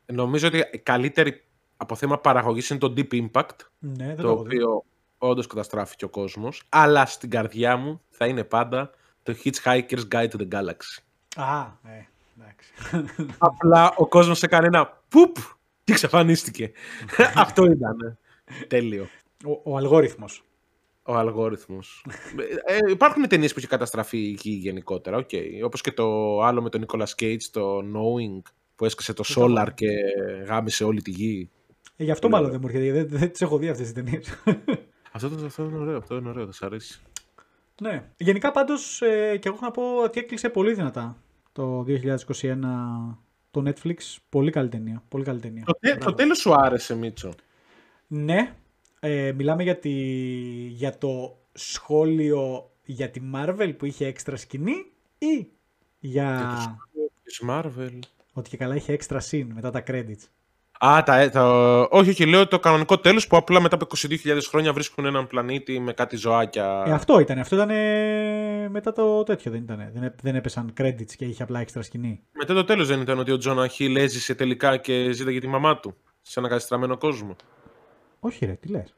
Νομίζω ότι η καλύτερη από θέμα παραγωγής είναι το Deep Impact, ναι, δεν το, οποίο όντως καταστράφηκε ο κόσμος. Αλλά στην καρδιά μου θα είναι πάντα το Hitchhiker's Guide to the Galaxy. Α, ε, εντάξει. [laughs] Απλά ο κόσμος έκανε ένα πουπ και εξαφανίστηκε. [laughs] Αυτό ήταν. Τέλειο. Ο, ο αλγόριθμος. Ο αλγόριθμος. ε, υπάρχουν ταινίες που έχει καταστραφεί η γη γενικότερα, okay. όπως και το άλλο με τον Nicolas Cage, το Knowing, που έσκασε το Solar και γάμισε όλη τη γη. Ε, γι' αυτό μάλλον δεν μου έρχεται, δεν, δεν τις έχω δει αυτές τις ταινίες. [laughs] αυτό, αυτό είναι ωραίο, αυτό είναι ωραίο, θα σας αρέσει. Ναι. Γενικά πάντως ε, και εγώ έχω να πω ότι έκλεισε πολύ δυνατά το 2021 το Netflix. Πολύ καλή ταινία. Πολύ καλή ταινία. Το, το τέλος σου άρεσε, Μίτσο; Ναι, ε, μιλάμε για, τη, για το σχόλιο για τη Marvel που είχε έξτρα σκηνή ή για... Για το Marvel. Ότι και καλά είχε έξτρα scene μετά τα credits. Α, τα, τα, όχι, όχι, λέω το κανονικό τέλος που απλά μετά από 22.000 χρόνια βρίσκουν έναν πλανήτη με κάτι ζωάκια. Ε, αυτό ήταν, αυτό ήταν μετά το τέτοιο, δεν ήταν. Δεν, δεν έπεσαν credits και είχε απλά έξτρα σκηνή. Μετά το τέλος δεν ήταν ότι ο Τζόνα Χιλ έζησε τελικά και ζήταγε τη μαμά του σε ένα καθιστραμμένο κόσμο. Όχι, ρε, τι λες.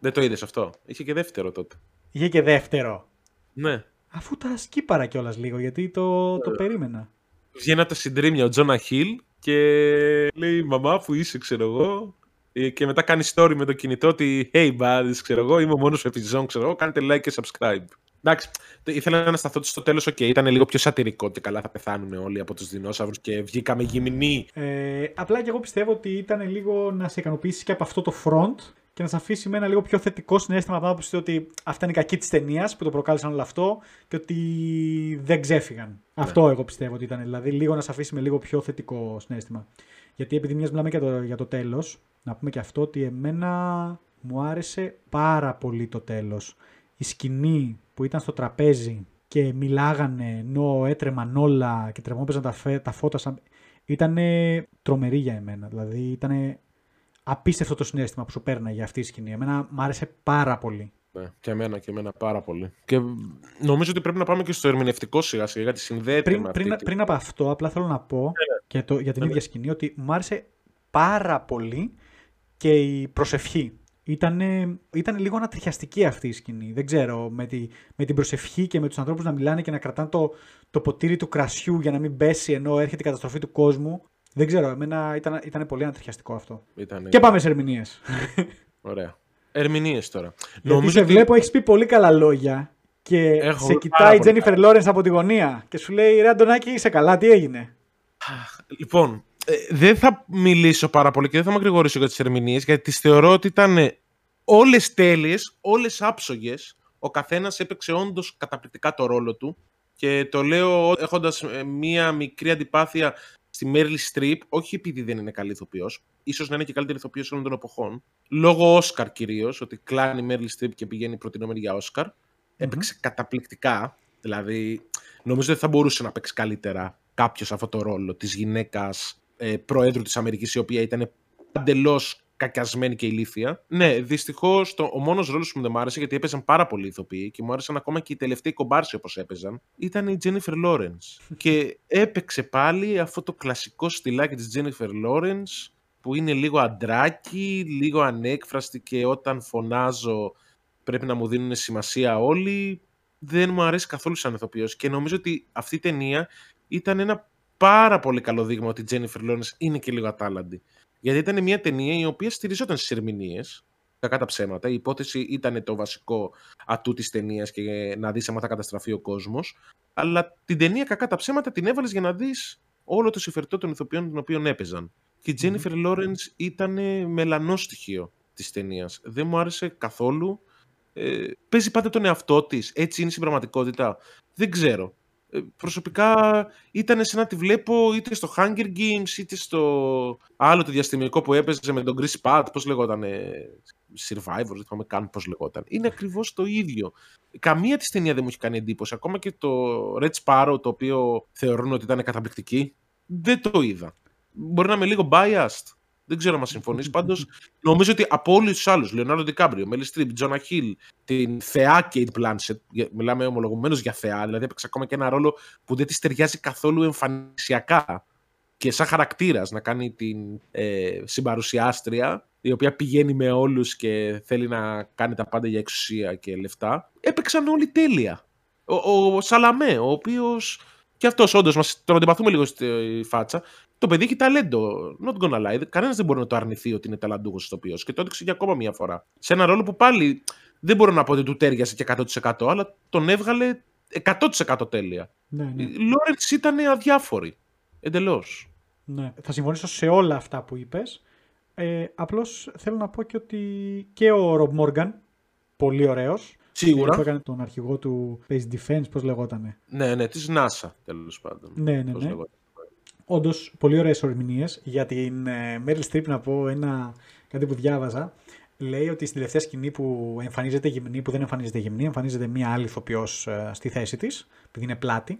Δεν το είδες αυτό. Είχε και δεύτερο τότε. Είχε και δεύτερο. Ναι. Αφού τα σκίπαρα κιόλας λίγο, γιατί το, το περίμενα. Βγαίνει από τα συντρίμμια ο Τζόνα Χιλ και λέει Μαμά, που είσαι, ξέρω εγώ. Ε, και μετά κάνει story με το κινητό ότι Hey, buddies, ξέρω εγώ, είμαι ο μόνος επιζών, ξέρω εγώ. Κάντε like και subscribe. Εντάξει, ήθελα να σταθώ στο τέλος. Okay, okay, ήταν λίγο πιο σατιρικό ότι καλά θα πεθάνουν όλοι από τους δεινόσαυρους και βγήκαμε γυμνοί. Ε, απλά και εγώ πιστεύω ότι ήταν λίγο να σε ικανοποιήσεις και από αυτό το front και να σε αφήσει με ένα λίγο πιο θετικό συνέστημα από άποψη ότι αυτά είναι η κακή της ταινίας που το προκάλεσαν όλο αυτό και ότι δεν ξέφυγαν. Ναι. Αυτό εγώ πιστεύω ότι ήταν. Δηλαδή, λίγο να σε αφήσει με λίγο πιο θετικό συνέστημα. Γιατί επειδή μιας μιλάμε για το, για το τέλος, να πούμε και αυτό ότι εμένα μου άρεσε πάρα πολύ το τέλος. Η σκηνή που ήταν στο τραπέζι και μιλάγανε ενώ έτρεμαν όλα και τρεμόπαιζαν τα, τα φώτα σαν... Ήταν τρομερή για εμένα. Δηλαδή ήταν απίστευτο το συνέστημα που σου πέρναγε αυτή η σκηνή. Εμένα μου άρεσε πάρα πολύ. Ναι, και εμένα και εμένα πάρα πολύ. Και νομίζω ότι πρέπει να πάμε και στο ερμηνευτικό σιγά σιγά γιατί συνδέεται πριν, με πριν, πριν από αυτό, απλά θέλω να πω και το, για την ίδια σκηνή ότι μου άρεσε πάρα πολύ και η προσευχή. Ήταν, ήταν λίγο ανατριχιαστική αυτή η σκηνή. Δεν ξέρω, με, τη, με την προσευχή και με τους ανθρώπους να μιλάνε και να κρατάνε το, το ποτήρι του κρασιού για να μην πέσει ενώ έρχεται η καταστροφή του κόσμου. Δεν ξέρω, εμένα ήταν, ήταν πολύ ανατριχιαστικό αυτό. Ήτανε... Και πάμε σε ερμηνείες. Ωραία. Ερμηνείες τώρα. Γιατί Νομίζω σε ότι... βλέπω, έχεις πει πολύ καλά λόγια και Έχω σε κοιτάει η Τζένιφερ Λόρενς από τη γωνία και σου λέει: Ρε Αντωνάκη, είσαι καλά, τι έγινε; Λοιπόν, ε, δεν θα μιλήσω πάρα πολύ και δεν θα με γρηγορήσω για τις ερμηνείες γιατί τις θεωρώ ότι ήταν όλες τέλειες, όλες άψογες. Ο καθένας έπαιξε όντως καταπληκτικά το ρόλο του. Και το λέω έχοντας ε, μία μικρή αντιπάθεια στη Μέρλι Στριπ, όχι επειδή δεν είναι καλή ηθοποιός, ίσως να είναι και καλύτερη ηθοποιός όλων των εποχών, λόγω Όσκαρ κυρίως, ότι κλάνει η Μέρλι Στριπ και πηγαίνει προτινόμενη για Όσκαρ. Έπαιξε καταπληκτικά. Δηλαδή, νομίζω ότι θα μπορούσε να παίξει καλύτερα κάποιος αυτό το ρόλο της γυναίκας ε, προέδρου της Αμερικής, η οποία ήταν εντελώ κακιασμένη και ηλίθια. Ναι, δυστυχώς ο μόνος ρόλος που μου δεν μου άρεσε, γιατί έπαιζαν πάρα πολλοί ηθοποιοί και μου άρεσαν ακόμα και οι τελευταίοι κομπάρσοι όπως έπαιζαν, ήταν η Jennifer Lawrence. [laughs] και έπαιξε πάλι αυτό το κλασικό στυλάκι της Jennifer Lawrence που είναι λίγο αντράκι, λίγο ανέκφραστη και όταν φωνάζω πρέπει να μου δίνουν σημασία όλοι. Δεν μου αρέσει καθόλου σαν ηθοποιός και νομίζω ότι αυτή η ταινία ήταν ένα πάρα πολύ καλό δείγμα ότι η Jennifer Lawrence είναι και λίγο ατάλλαντη. Γιατί ήταν μια ταινία η οποία στηριζόταν στις ερμηνείες. Κακά τα ψέματα. Η υπόθεση ήταν το βασικό ατού της ταινίας και να δεις αν θα καταστραφεί ο κόσμος. Αλλά την ταινία, κακά τα ψέματα, την έβαλες για να δεις όλο το συμφερτό των ηθοποιών των οποίων έπαιζαν. Και η Τζένιφερ Λόρεντ ήταν μελανό στοιχείο της ταινίας. Δεν μου άρεσε καθόλου. Ε, παίζει πάντα τον εαυτό της. Έτσι είναι στην πραγματικότητα. Δεν ξέρω. Ε, προσωπικά ήταν σαν να τη βλέπω είτε στο Hunger Games είτε στο άλλο το διαστημικό που έπαιζε με τον Chris Pratt, πώς λεγόταν, Survivor, δεν θυμάμαι καν πώς λεγόταν. Είναι ακριβώς το ίδιο. Καμία της ταινία δεν μου έχει κάνει εντύπωση. Ακόμα και το Red Sparrow, το οποίο θεωρούν ότι ήταν καταπληκτική, δεν το είδα. Μπορεί να είμαι λίγο biased, δεν ξέρω αν συμφωνείς. Πάντως, νομίζω ότι από όλους τους άλλους, Λεωνάρντο Ντικάμπριο, Μέλι Στριπ, Τζόνα Χιλ, την θεά Κέιτ Μπλάνσετ, μιλάμε ομολογουμένως για θεά, δηλαδή έπαιξε ακόμα και ένα ρόλο που δεν της ταιριάζει καθόλου εμφανισιακά και σαν χαρακτήρας να κάνει την ε, συμπαρουσιάστρια, η οποία πηγαίνει με όλους και θέλει να κάνει τα πάντα για εξουσία και λεφτά. Έπαιξαν όλοι τέλεια. Ο, ο Σαλαμέ, ο οποίος και αυτός όντως μα τον αντιπαθούμε λίγο στη φάτσα. Το παιδί έχει ταλέντο. Not gonna lie. Κανένας δεν μπορεί να το αρνηθεί ότι είναι ταλαντούχος ηθοποιός. Και το έδειξε για ακόμα μία φορά. Σε ένα ρόλο που πάλι δεν μπορώ να πω ότι του τέριασε και 100% αλλά τον έβγαλε 100% τέλεια. Ναι, ναι. Η Λόρεντ ήταν αδιάφορη. Εντελώς. Ναι. Θα συμφωνήσω σε όλα αυτά που είπες. Ε, Απλώς θέλω να πω και ότι και ο Ρομπ Μόργαν, πολύ ωραίος. Σίγουρα. Που έκανε τον αρχηγό του Space Defense, πώς λεγότανε. Ναι, ναι, της NASA τέλος πάντων. Ναι, ναι, ναι. Όντως, πολύ ωραίες ορμηνίες. Για την ε, Meryl Streep να πω ένα, κάτι που διάβαζα. Λέει ότι στην τελευταία σκηνή που εμφανίζεται γυμνή, που δεν εμφανίζεται γυμνή, εμφανίζεται μία άλλη ηθοποιός ε, στη θέση της, επειδή είναι πλάτη.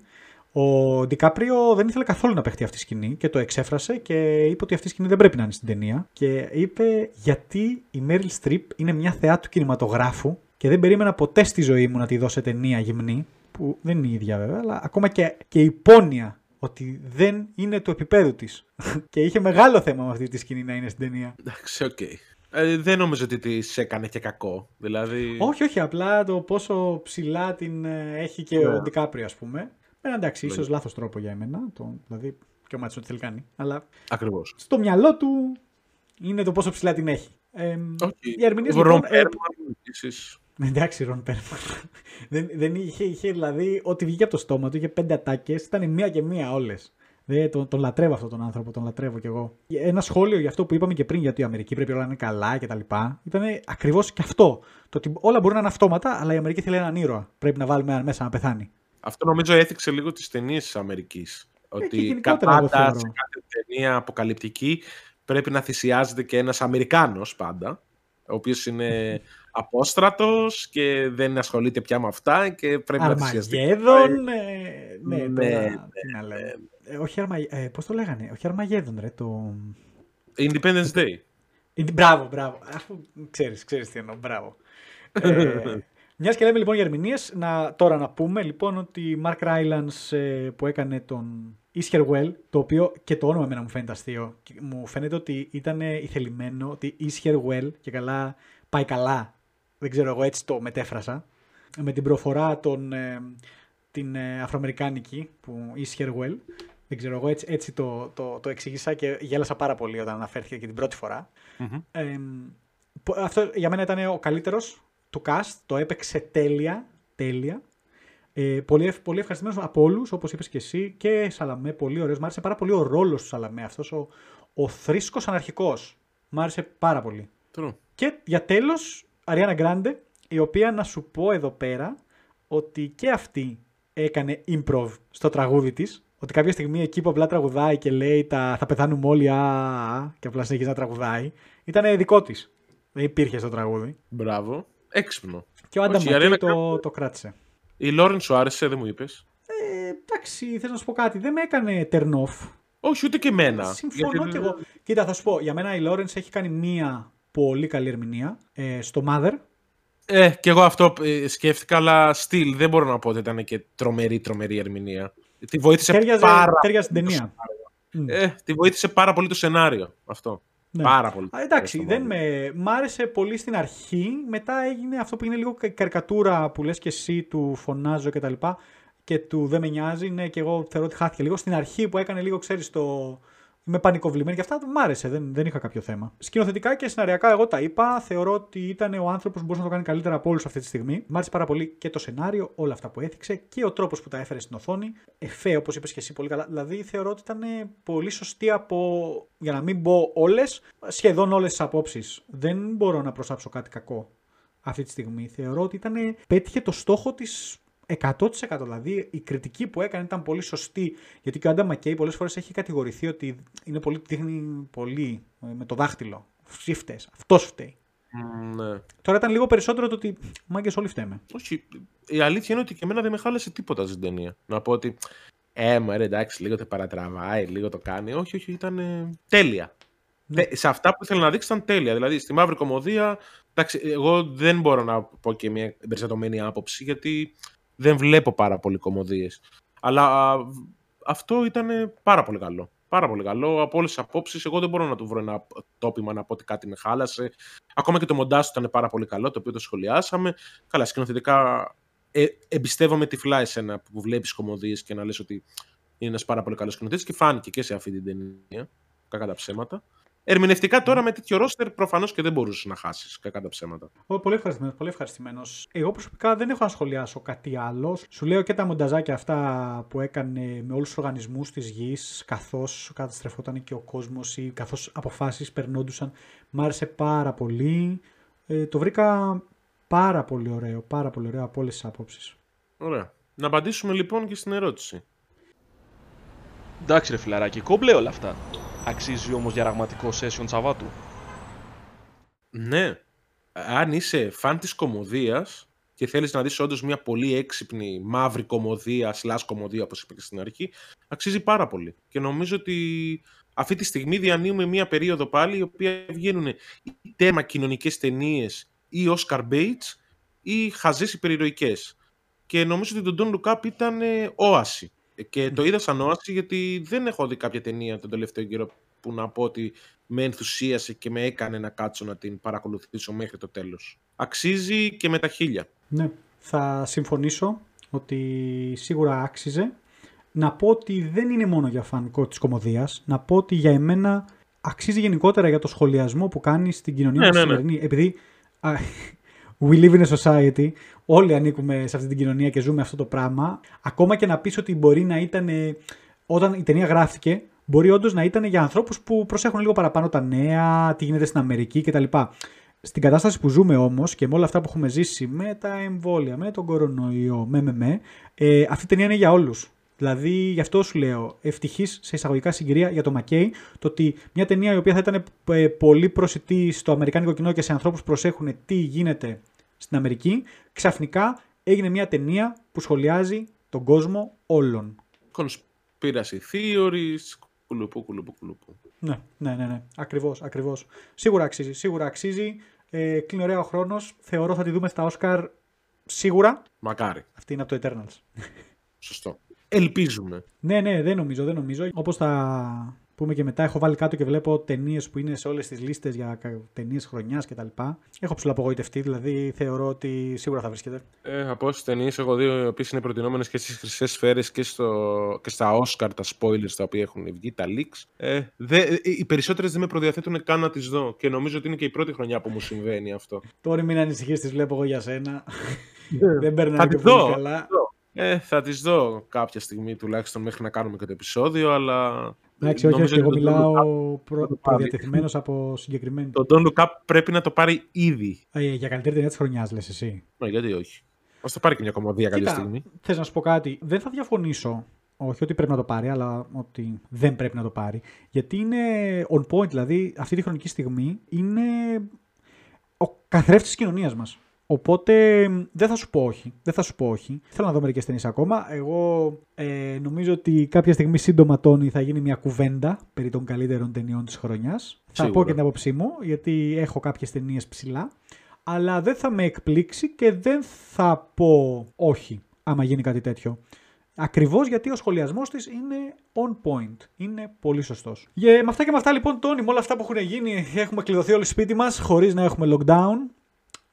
Ο Ντικάπριο δεν ήθελε καθόλου να παιχτεί αυτή η σκηνή και το εξέφρασε και είπε ότι αυτή η σκηνή δεν πρέπει να είναι στην ταινία. Και είπε γιατί η Meryl Streep είναι μια θεά του κινηματογράφου και δεν περίμενα ποτέ στη ζωή μου να τη δώσω ταινία γυμνή, που δεν είναι η ίδια βέβαια, αλλά ακόμα και, και η πόνοια ότι δεν είναι του επίπεδου της. [laughs] και είχε μεγάλο θέμα με αυτή τη σκηνή να είναι στην ταινία. Εντάξει, okay. Okay. Ε, δεν νομίζω ότι της έκανε και κακό. Δηλαδή... Όχι, όχι. Απλά το πόσο ψηλά την ε, έχει και yeah. ο Ντικάπριο, ας πούμε. Ε, εντάξει, ίσως λάθος τρόπο για εμένα. Το, δηλαδή, και ο μάτσο τι θέλει κάνει. Αλλά Ακριβώς. στο μυαλό του είναι το πόσο ψηλά την έχει. Ε, okay. Οι ερμηνείες λοιπόν. Ε, Εντάξει, Ρον Πέρλμαν. δεν, δεν είχε, είχε, δηλαδή, ό,τι βγήκε από το στόμα του, είχε πέντε ατάκες, ήταν μία και μία όλες. Τον, τον λατρεύω αυτόν τον άνθρωπο, τον λατρεύω κι εγώ. Ένα σχόλιο για αυτό που είπαμε και πριν, γιατί η Αμερική πρέπει όλα να είναι καλά κτλ. Ήταν ακριβώς και αυτό. Το ότι όλα μπορούν να είναι αυτόματα, αλλά η Αμερική θέλει έναν ήρωα. Πρέπει να βάλουμε μέσα να πεθάνει. Αυτό νομίζω έθιξε λίγο τις ταινίες της Αμερικής. Ε, ότι πάντα σε κάθε ταινία αποκαλυπτική πρέπει να θυσιάζεται και ένας Αμερικάνος πάντα, ο οποίος είναι απόστρατος και δεν ασχολείται πια με αυτά και πρέπει να θυσιάζεται. Αρμαγέδων, ε, ναι, ναι, ναι, τι να λέμε. Ε, όχι Αρμα... ε, πώς το λέγανε, όχι Αρμαγέδων ρε, το... Independence Day. Μπράβο, μπράβο. Αφού ξέρεις, ξέρεις τι εννοώ, μπράβο. ε, μιας και λέμε λοιπόν για ερμηνείες, να, τώρα να πούμε λοιπόν ότι Mark Rylance ε, που έκανε τον Isherwell, το οποίο και το όνομα εμένα μου φαίνεται αστείο. Μου φαίνεται ότι ήταν ηθελημένο, ότι Isherwell και καλά πάει καλά. Δεν ξέρω, εγώ έτσι το μετέφρασα. Με την προφορά των, ε, την ε, Αφροαμερικάνικη που Isherwell. Δεν ξέρω, εγώ έτσι, έτσι το, το, το εξήγησα και γέλασα πάρα πολύ όταν αναφέρθηκε και την πρώτη φορά. Ε, αυτό για μένα ήταν ο καλύτερος του cast, το έπαιξε τέλεια, τέλεια. Ε, πολύ, πολύ ευχαριστημένος από όλους, όπως είπες και εσύ, και Σαλαμέ, πολύ ωραίος. Μ' άρεσε πάρα πολύ ο ρόλος του Σαλαμέ, αυτός ο, ο θρήσκος αναρχικός. Μ' άρεσε πάρα πολύ. True. Και για τέλος, Αριάννα Γκράντε, η οποία να σου πω εδώ πέρα ότι και αυτή έκανε improv στο τραγούδι της, ότι κάποια στιγμή εκεί που απλά τραγουδάει και λέει τα, θα πεθάνουμε όλοι α, α, και απλά συνεχίζει να τραγουδάει, ήταν δικό της. Δεν υπήρχε στο τραγούδι. Μπράβο. Έξυπνο. Και ο Άντα Μακέι το, το κράτησε. Η Λόρεν σου άρεσε, δεν μου είπες; Ε, εντάξει, θέλω να σου πω κάτι. Δεν με έκανε turn off. Όχι, ούτε και εμένα. Συμφωνώ Γιατί... κι εγώ. Κοίτα, θα σου πω. Για μένα η Λόρενς έχει κάνει μία πολύ καλή ερμηνεία ε, στο Mother. Ε, και εγώ αυτό ε, σκέφτηκα, αλλά still δεν μπορώ να πω ότι ήταν και τρομερή, τρομερή ερμηνεία. Τη βοήθησε τέριαζε, πάρα τέριαζε την ταινία. Ε, τη βοήθησε πάρα πολύ το σενάριο αυτό. Ναι. Πάρα πολύ. Α, εντάξει, δεν με... Μ' άρεσε πολύ στην αρχή. Μετά έγινε αυτό που είναι λίγο καρικατούρα που λες και εσύ του φωνάζω κτλ. Και, και του δεν με νοιάζει. Ναι, και εγώ θεωρώ ότι χάθηκε λίγο. Στην αρχή που έκανε λίγο, ξέρεις, το με πανικοβλημένη και αυτά μου άρεσε, δεν, δεν είχα κάποιο θέμα. Σκηνοθετικά και σεναριακά, εγώ τα είπα. Θεωρώ ότι ήταν ο άνθρωπος που μπορούσε να το κάνει καλύτερα από όλους αυτή τη στιγμή. Μ' άρεσε πάρα πολύ και το σενάριο, όλα αυτά που έθιξε και ο τρόπος που τα έφερε στην οθόνη. Εφέ, όπως είπες και εσύ πολύ καλά. Δηλαδή, θεωρώ ότι ήταν πολύ σωστή από, για να μην πω όλες, σχεδόν όλες τις απόψεις. Δεν μπορώ να προσάψω κάτι κακό αυτή τη στιγμή. Θεωρώ ότι ήταν, πέτυχε το στόχο της 100% δηλαδή η κριτική που έκανε ήταν πολύ σωστή. Γιατί και ο Άντα Μακέι πολλές φορές έχει κατηγορηθεί ότι είναι πολύ, δείχνει πολύ ε, με το δάχτυλο. Εσύ φταίει. Αυτός φταίει. ναι. Τώρα ήταν λίγο περισσότερο το ότι μάγκες όλοι φταίμε. Όχι. Η αλήθεια είναι ότι και εμένα δεν με χάλασε τίποτα στην ταινία. Να πω ότι. Ε, ρε, εντάξει, λίγο το παρατραβάει, λίγο το κάνει. Όχι, όχι, ήταν ε, τέλεια. Ναι. Σε αυτά που ήθελα να δείξει ήταν τέλεια. Δηλαδή, στη μαύρη κομμωδία, εντάξει, εγώ δεν μπορώ να πω και μια εμπεριστατωμένη άποψη, γιατί δεν βλέπω πάρα πολύ κομμωδίες. Αλλά αυτό ήταν πάρα πολύ καλό. Πάρα πολύ καλό. Από όλες τις απόψεις, εγώ δεν μπορώ να του βρω ένα τόπιμα να πω ότι κάτι με χάλασε. Ακόμα και το μοντάζ του ήταν πάρα πολύ καλό, το οποίο το σχολιάσαμε. Καλά, σκηνοθετικά ε, εμπιστεύομαι τυφλά εσένα που βλέπεις κομμωδίες και να λες ότι είναι ένας πάρα πολύ καλός σκηνοθέτης και φάνηκε και σε αυτή την ταινία. Κακά τα ψέματα. Ερμηνευτικά τώρα με τέτοιο ρόστερ προφανώς και δεν μπορούσες να χάσεις κακά τα ψέματα. Ο, πολύ ευχαριστημένος. Πολύ ευχαριστημένος. Εγώ προσωπικά δεν έχω να σχολιάσω κάτι άλλο. Σου λέω και τα μονταζάκια αυτά που έκανε με όλους τους οργανισμούς της γης, καθώς καταστρεφόταν και ο κόσμος ή καθώς αποφάσεις περνόντουσαν. Μ' άρεσε πάρα πολύ. Ε, το βρήκα πάρα πολύ ωραίο. Πάρα πολύ ωραίο από όλες τις απόψεις. Ωραία. Να απαντήσουμε λοιπόν και στην ερώτηση. Εντάξει ρε φιλαράκι, κόμπλε όλα αυτά. Αξίζει όμως διαραγματικό session Σαββάτου. Ναι. Αν είσαι φαν της κομμωδίας και θέλεις να δεις όντως μια πολύ έξυπνη μαύρη κομμωδία, slash κομμωδία όπως είπα και στην αρχή, αξίζει πάρα πολύ. Και νομίζω ότι αυτή τη στιγμή διανύουμε μια περίοδο πάλι η οποία βγαίνουν ή τέμα κοινωνικές ταινίες ή Oscar Bates ή χαζές υπερηρωικές. Και νομίζω ότι το Don Look Up ήταν όαση και το είδα σαν όαση γιατί δεν έχω δει κάποια ταινία τον τελευταίο καιρό που να πω ότι με ενθουσίασε και με έκανε να κάτσω να την παρακολουθήσω μέχρι το τέλος. Αξίζει και με τα χίλια. Ναι, θα συμφωνήσω ότι σίγουρα άξιζε. Να πω ότι δεν είναι μόνο για φανικό της κομμωδίας. Να πω ότι για εμένα αξίζει γενικότερα για το σχολιασμό που κάνει στην κοινωνία ναι, μας ναι, ναι. Επειδή We live in a society. Όλοι ανήκουμε σε αυτή την κοινωνία και ζούμε αυτό το πράγμα. Ακόμα και να πεις ότι μπορεί να ήταν. Όταν η ταινία γράφτηκε, μπορεί όντως να ήταν για ανθρώπους που προσέχουν λίγο παραπάνω τα νέα, τι γίνεται στην Αμερική κτλ. Στην κατάσταση που ζούμε όμως και με όλα αυτά που έχουμε ζήσει, με τα εμβόλια, με τον κορονοϊό, με με με, ε, αυτή η ταινία είναι για όλους. Δηλαδή, γι' αυτό σου λέω, ευτυχής σε εισαγωγικά συγκυρία για το Μακέι, το ότι μια ταινία η οποία θα ήταν ε, πολύ προσιτή στο αμερικάνικο κοινό και σε ανθρώπους που προσέχουν τι γίνεται στην Αμερική, ξαφνικά έγινε μια ταινία που σχολιάζει τον κόσμο όλων. Conspiracy theories, κουλουπού, κουλουπού, κουλουπού. Ναι, ναι, ναι, ναι. Ακριβώς, ακριβώς. Σίγουρα αξίζει, σίγουρα αξίζει. Ε, κλείνει ωραία ο χρόνος. Θεωρώ θα τη δούμε στα Όσκαρ σίγουρα. Μακάρι. Αυτή είναι από το Eternals. Σωστό. Ελπίζουμε. Ναι, ναι, δεν νομίζω, δεν νομίζω. Όπως θα πούμε και μετά, έχω βάλει κάτω και βλέπω ταινίες που είναι σε όλες τις λίστες για ταινίες χρονιάς κτλ. Έχω ψηλοαπογοητευτεί, δηλαδή θεωρώ ότι σίγουρα θα βρίσκεται. Ε, από όσες ταινίες έχω δει, οι οποίες είναι προτινόμενες και στις χρυσές σφαίρες και, στο, και στα Oscar, τα spoilers τα οποία έχουν βγει, τα leaks. Ε, δε, ε, οι περισσότερες δεν με προδιαθέτουν καν να τις δω. Και νομίζω ότι είναι και η πρώτη χρονιά που μου συμβαίνει αυτό. Τώρα μην ανησυχείς, τις βλέπω εγώ για σένα. [laughs] δεν περνάει και πολύ καλά. Ε, θα τις δω κάποια στιγμή τουλάχιστον μέχρι να κάνουμε και το επεισόδιο, αλλά... Εντάξει, όχι, όχι, εγώ μιλάω προ, προδιατεθειμένος από συγκεκριμένη. Το Don't Look Up πρέπει να το πάρει ήδη. Ε, για καλύτερη ταινία της χρονιάς, λες εσύ. Ναι, γιατί όχι. Ας το πάρει και μια κομμωδία κάποια στιγμή. Θες να σου πω κάτι. Δεν θα διαφωνήσω όχι ότι πρέπει να το πάρει, αλλά ότι δεν πρέπει να το πάρει. Γιατί είναι on point, δηλαδή αυτή τη χρονική στιγμή είναι ο καθρέφτης της κοινωνίας μας. Οπότε δεν θα σου πω όχι. Δεν θα σου πω όχι. Θέλω να δω μερικές ταινίες ακόμα. Εγώ ε, νομίζω ότι κάποια στιγμή σύντομα Τόνι θα γίνει μια κουβέντα περί των καλύτερων ταινιών της χρονιάς. Θα πω και την άποψή μου, γιατί έχω κάποιες ταινίες ψηλά. Αλλά δεν θα με εκπλήξει και δεν θα πω όχι άμα γίνει κάτι τέτοιο. Ακριβώς γιατί ο σχολιασμός της είναι on point. Είναι πολύ σωστός. με αυτά και με αυτά λοιπόν, Τόνι, με όλα αυτά που έχουν γίνει, έχουμε κλειδωθεί όλοι σπίτι μας χωρίς να έχουμε lockdown.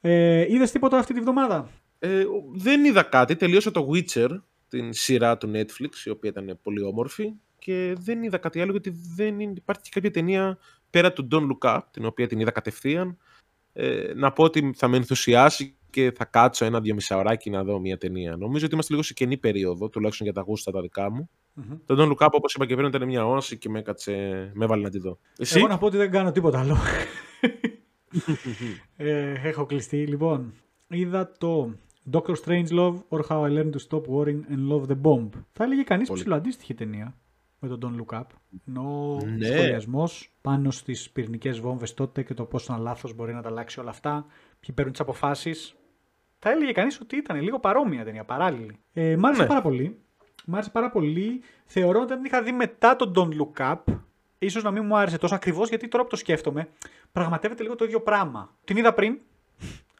Ε, Είδες τίποτα αυτή τη βδομάδα; Ε, δεν είδα κάτι. Τελείωσα το Witcher, την σειρά του Netflix, η οποία ήταν πολύ όμορφη. Και δεν είδα κάτι άλλο, γιατί δεν υπάρχει και κάποια ταινία πέρα του Don't Look Up, την οποία την είδα κατευθείαν. Ε, να πω ότι θα με ενθουσιάσει και θα κάτσω ένα-δυο μισάωράκι να δω μια ταινία. Νομίζω ότι είμαστε λίγο σε κενή περίοδο, τουλάχιστον για τα γούστα τα δικά μου. Mm-hmm. Το Don't Look Up, όπως είπα και πριν, ήταν μια όναση και με, έκατσε, με έβαλε να τη δω. Εσύ; Εγώ να πω ότι δεν κάνω τίποτα άλλο. Ε, έχω κλειστεί. Λοιπόν, είδα το Doctor Strange Love or How I Learned to Stop Worrying and Love the Bomb. Θα έλεγε κανείς Πολύ... αντίστοιχη ταινία με τον Don't Look Up. Ενώ ναι. σχολιασμός πάνω στις πυρηνικές βόμβες τότε και το πόσο ένα λάθος μπορεί να τα αλλάξει όλα αυτά, ποιοι παίρνουν τις αποφάσεις. Θα έλεγε κανείς ότι ήταν λίγο παρόμοια ταινία, παράλληλη. Ε, μ' άρεσε ναι. πάρα πολύ. Μ' άρεσε πάρα πολύ. Θεωρώ ότι αν την είχα δει μετά τον Don't Look Up, ίσως να μην μου άρεσε τόσο ακριβώς γιατί τώρα που το σκέφτομαι, πραγματεύεται λίγο το ίδιο πράγμα. Την είδα πριν.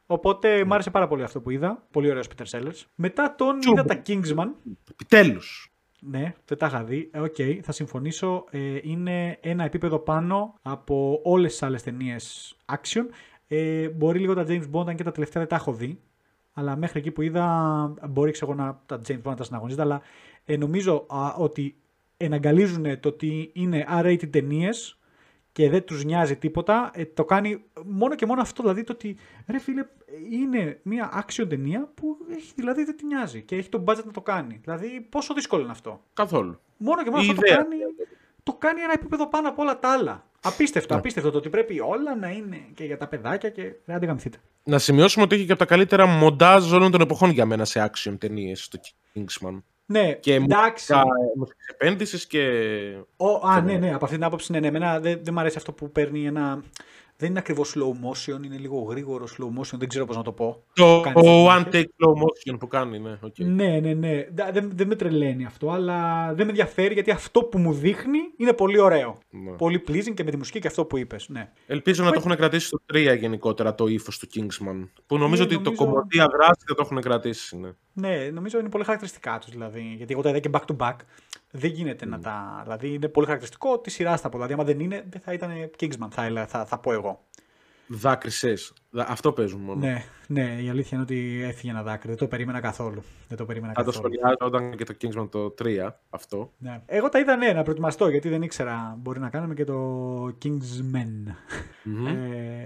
Οπότε μου άρεσε πάρα πολύ αυτό που είδα. Πολύ ωραίος Peter Sellers. Μετά τον είδα τα Kingsman. Επιτέλους. Ναι, δεν τα είχα δει. Ε, okay, okay, θα συμφωνήσω. Ε, είναι ένα επίπεδο πάνω από όλες τις άλλες ταινίες action. Ε, μπορεί λίγο τα James Bond, αν και τα τελευταία δεν τα έχω δει. Αλλά μέχρι εκεί που είδα, μπορεί ξέρω, να, τα James Bond να τα συναγωνίζεται. Αλλά ε, νομίζω α, ότι εναγκαλίζουν το ότι είναι R-rated ταινίες και δεν τους νοιάζει τίποτα, ε, το κάνει μόνο και μόνο αυτό, δηλαδή το ότι ρε φίλε είναι μια action ταινία που έχει, δηλαδή δεν τη νοιάζει και έχει το budget να το κάνει. Δηλαδή πόσο δύσκολο είναι αυτό. Καθόλου. Μόνο και μόνο αυτό το κάνει, το κάνει ένα επίπεδο πάνω από όλα τα άλλα. Απίστευτο, ναι. απίστευτο το ότι πρέπει όλα να είναι και για τα παιδάκια και δεν αντιγαμηθείτε. Να σημειώσουμε ότι έχει και από τα καλύτερα μοντάζ όλων των εποχών για μένα σε action ταινίες το Kingsman. Ναι, και εντάξει. Μουσική επένδυσης και. Ο, α, ναι, ναι, από αυτή την άποψη ναι, ναι. Εμένα δεν, δεν μου αρέσει αυτό που παίρνει ένα. Δεν είναι ακριβώς slow motion, είναι λίγο γρήγορο slow motion, δεν ξέρω πώς να το πω. Το, το one take slow motion που κάνει, ναι. Okay. Ναι, ναι, ναι. Δεν, δεν με τρελαίνει αυτό, αλλά δεν με ενδιαφέρει γιατί αυτό που μου δείχνει είναι πολύ ωραίο. Ναι. Πολύ pleasing και με τη μουσική και αυτό που είπες. Ναι. Ελπίζω να το έχουν κρατήσει στο 3 γενικότερα το ύφος του Kingsman. Που νομίζω ναι, ότι νομίζω... το κομμωτία δράση θα το έχουν κρατήσει. Ναι. Ναι, νομίζω είναι πολύ χαρακτηριστικά τους δηλαδή. Γιατί εγώ τα είδα και back to back. Δεν γίνεται mm. να τα. Δηλαδή είναι πολύ χαρακτηριστικό τη σειράς τα πω. Δηλαδή, άμα δεν είναι, δεν θα ήταν Kingsman, θα, θα, θα πω εγώ. Δάκρυσες. Αυτό παίζουν μόνο. Ναι, ναι, η αλήθεια είναι ότι έφυγε ένα δάκρυ. Δεν το περίμενα καθόλου. Δεν το περίμενα θα καθόλου. το σχολιάζω όταν και το Kingsman το 3 αυτό. Ναι. Εγώ τα είδα ναι, να προετοιμαστώ γιατί δεν ήξερα. Μπορεί να κάνουμε και το Kingsman. Mm-hmm.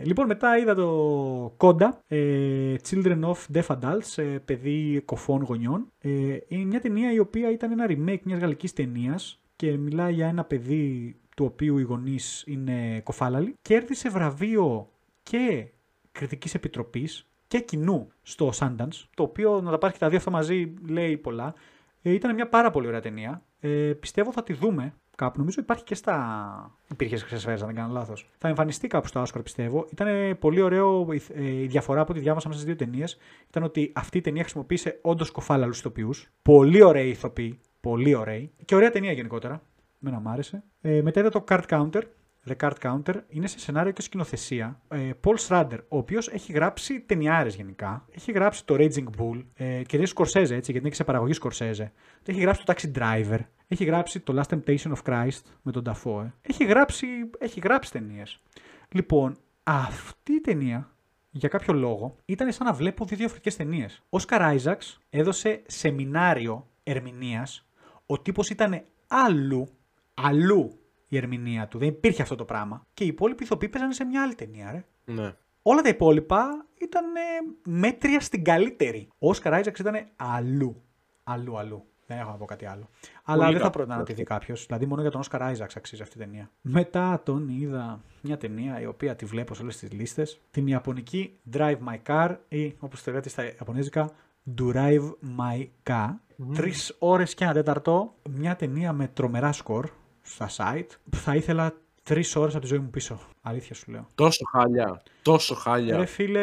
Ε, λοιπόν, μετά είδα το Conda, ε, Children of Deaf Adults, ε, παιδί κοφών γονιών. Ε, είναι μια ταινία η οποία ήταν ένα remake μιας γαλλικής ταινίας και μιλάει για ένα παιδί του οποίου οι γονείς είναι κοφάλαλοι. Κέρδισε βραβείο και κριτικής επιτροπής και κοινού στο Sundance, το οποίο να τα πάρει και τα δύο αυτά μαζί λέει πολλά. Ε, ήταν μια πάρα πολύ ωραία ταινία. Ε, πιστεύω θα τη δούμε κάπου. Νομίζω υπάρχει και στα. Υπήρχε στι χρυσές αν δεν κάνω λάθος. Θα εμφανιστεί κάπου στο Oscar, πιστεύω. Ήταν πολύ ωραίο ε, η διαφορά από ό,τι διάβασα μέσα στις δύο ταινίες. Ήταν ότι αυτή η ταινία χρησιμοποίησε όντως κοφάλαλους ηθοποιούς. Πολύ ωραίοι ηθοποιοί. Πολύ ωραίοι. Και ωραία ταινία γενικότερα. Μένα μου άρεσε. Ε, μετά είδα το Card Counter. The Card Counter είναι σε σενάριο και σκηνοθεσία. Ε, Paul Schrader, ο οποίος έχει γράψει ταινιάρες γενικά. Έχει γράψει το Raging Bull ε, και είναι Σκορσέζε, έτσι, γιατί είναι σε παραγωγή Σκορσέζε. Έχει γράψει το Taxi Driver. Έχει γράψει το Last Temptation of Christ με τον Dafoe. Έχει γράψει, έχει γράψει ταινίες. Λοιπόν, αυτή η ταινία για κάποιο λόγο ήταν σαν να βλέπω δύο διαφορετικές ταινίες. Ο Σκαρ έδωσε σεμινάριο ερμηνείας. Ο τύπος ήταν αλλού, αλλού η ερμηνεία του. Δεν υπήρχε αυτό το πράγμα. Και οι υπόλοιποι ηθοποιοί παίζανε σε μια άλλη ταινία, ρε. Ναι. Όλα τα υπόλοιπα ήταν μέτρια στην καλύτερη. Ο Όσκαρ Άιζαξ ήταν αλλού. Αλλού, αλλού. Δεν έχω να πω κάτι άλλο. Αλλά δεν θα πρότεινα να τη δει κάποιος. Δηλαδή, μόνο για τον Όσκαρ Άιζαξ αξίζει αυτή η ταινία. Μετά τον είδα μια ταινία η οποία τη βλέπω σε όλες τις λίστες. Την Ιαπωνική Drive My Car ή όπως το λέτε στα Ιαπωνέζικα Drive My Car. Mm. Τρεις ώρες και ένα τέταρτο. Μια ταινία με τρομερά σκορ στα site. Θα ήθελα τρεις ώρες από τη ζωή μου πίσω. Αλήθεια σου λέω. Τόσο χάλια. Τόσο χάλια. Ρε φίλε,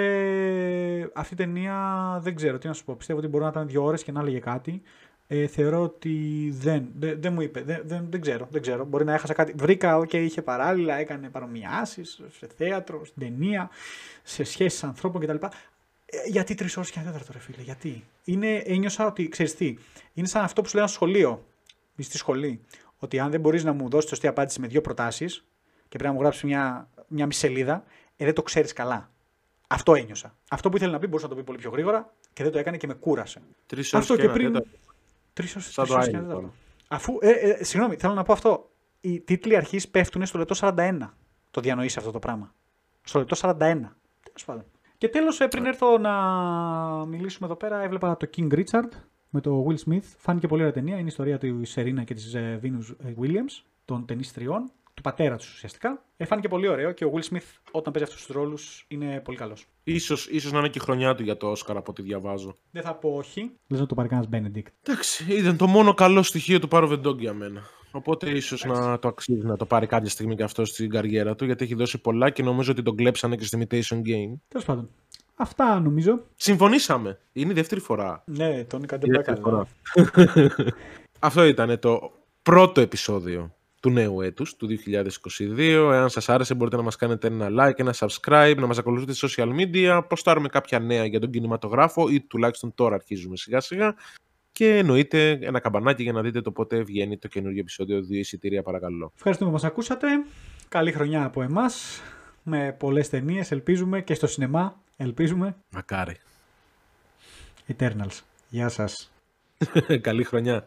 αυτή η ταινία δεν ξέρω τι να σου πω. Πιστεύω ότι μπορεί να ήταν δύο ώρες και να έλεγε κάτι. Ε, θεωρώ ότι δεν, δεν, δεν μου είπε. Δεν, δεν, δεν, ξέρω, δεν ξέρω. Μπορεί να έχασα κάτι. Βρήκα, okay, okay, είχε παράλληλα, έκανε παρομοιάσεις σε θέατρο, στην ταινία, σε σχέσεις ανθρώπων κτλ. Ε, γιατί τρεις ώρες και ένα τέταρτο, ρε φίλε, γιατί; Είναι, ένιωσα ότι, ξέρεις τι, είναι σαν αυτό που σου λέω στο σχολείο, στη σχολή ότι αν δεν μπορείς να μου δώσεις σωστή απάντηση με δύο προτάσεις και πρέπει να μου γράψεις μια, μια μισή σελίδα, ε, δεν το ξέρεις καλά. Αυτό ένιωσα. Αυτό που ήθελε να πει μπορούσε να το πει πολύ πιο γρήγορα και δεν το έκανε και με κούρασε. Τρεις ώρες και, και πριν. Τρεις ώρες και ένα Αφού. Ε, ε, συγγνώμη, θέλω να πω αυτό. Οι τίτλοι αρχής πέφτουν στο λεπτό 41. Το διανοείς αυτό το πράγμα. Στο λεπτό 41. Τέλος πάντων. Και τέλος, ε, πριν έρθω να μιλήσουμε εδώ πέρα, έβλεπα το King Richard με το Will Smith. Φάνηκε πολύ ωραία ταινία. Είναι η ιστορία του Σερίνα και της Venus Williams, των ταινίστριών, του πατέρα τους ουσιαστικά. Ε, φάνηκε πολύ ωραίο και ο Will Smith όταν παίζει αυτούς τους ρόλους είναι πολύ καλός. Ίσως, ίσως να είναι και η χρονιά του για το Όσκαρ από ό,τι διαβάζω. Δεν θα πω όχι. Λες να το πάρει κανένας Benedict. Εντάξει, ήταν το μόνο καλό στοιχείο του Πάρο Βεντόγκ για μένα. Οπότε ίσως να το αξίζει να το πάρει κάποια στιγμή και αυτό στην καριέρα του, γιατί έχει δώσει πολλά και νομίζω ότι τον κλέψανε και στη Imitation Game. Τέλος πάντων. Αυτά νομίζω. Συμφωνήσαμε. Είναι η δεύτερη φορά. Ναι, τον δεν φορά. [laughs] Αυτό ήταν το πρώτο επεισόδιο του νέου έτους, του 2022. Εάν σας άρεσε μπορείτε να μας κάνετε ένα like, ένα subscribe, να μας ακολουθείτε σε social media, προστάρουμε κάποια νέα για τον κινηματογράφο ή τουλάχιστον τώρα αρχίζουμε σιγά σιγά. Και εννοείται ένα καμπανάκι για να δείτε το πότε βγαίνει το καινούργιο επεισόδιο. Δύο εισιτήρια παρακαλώ. Ευχαριστούμε που μας ακούσατε. Καλή χρονιά από εμάς. Με πολλές ταινίες, ελπίζουμε και στο σινεμά Ελπίζουμε. Μακάρι. Eternals. Γεια σας. [laughs] Καλή χρονιά.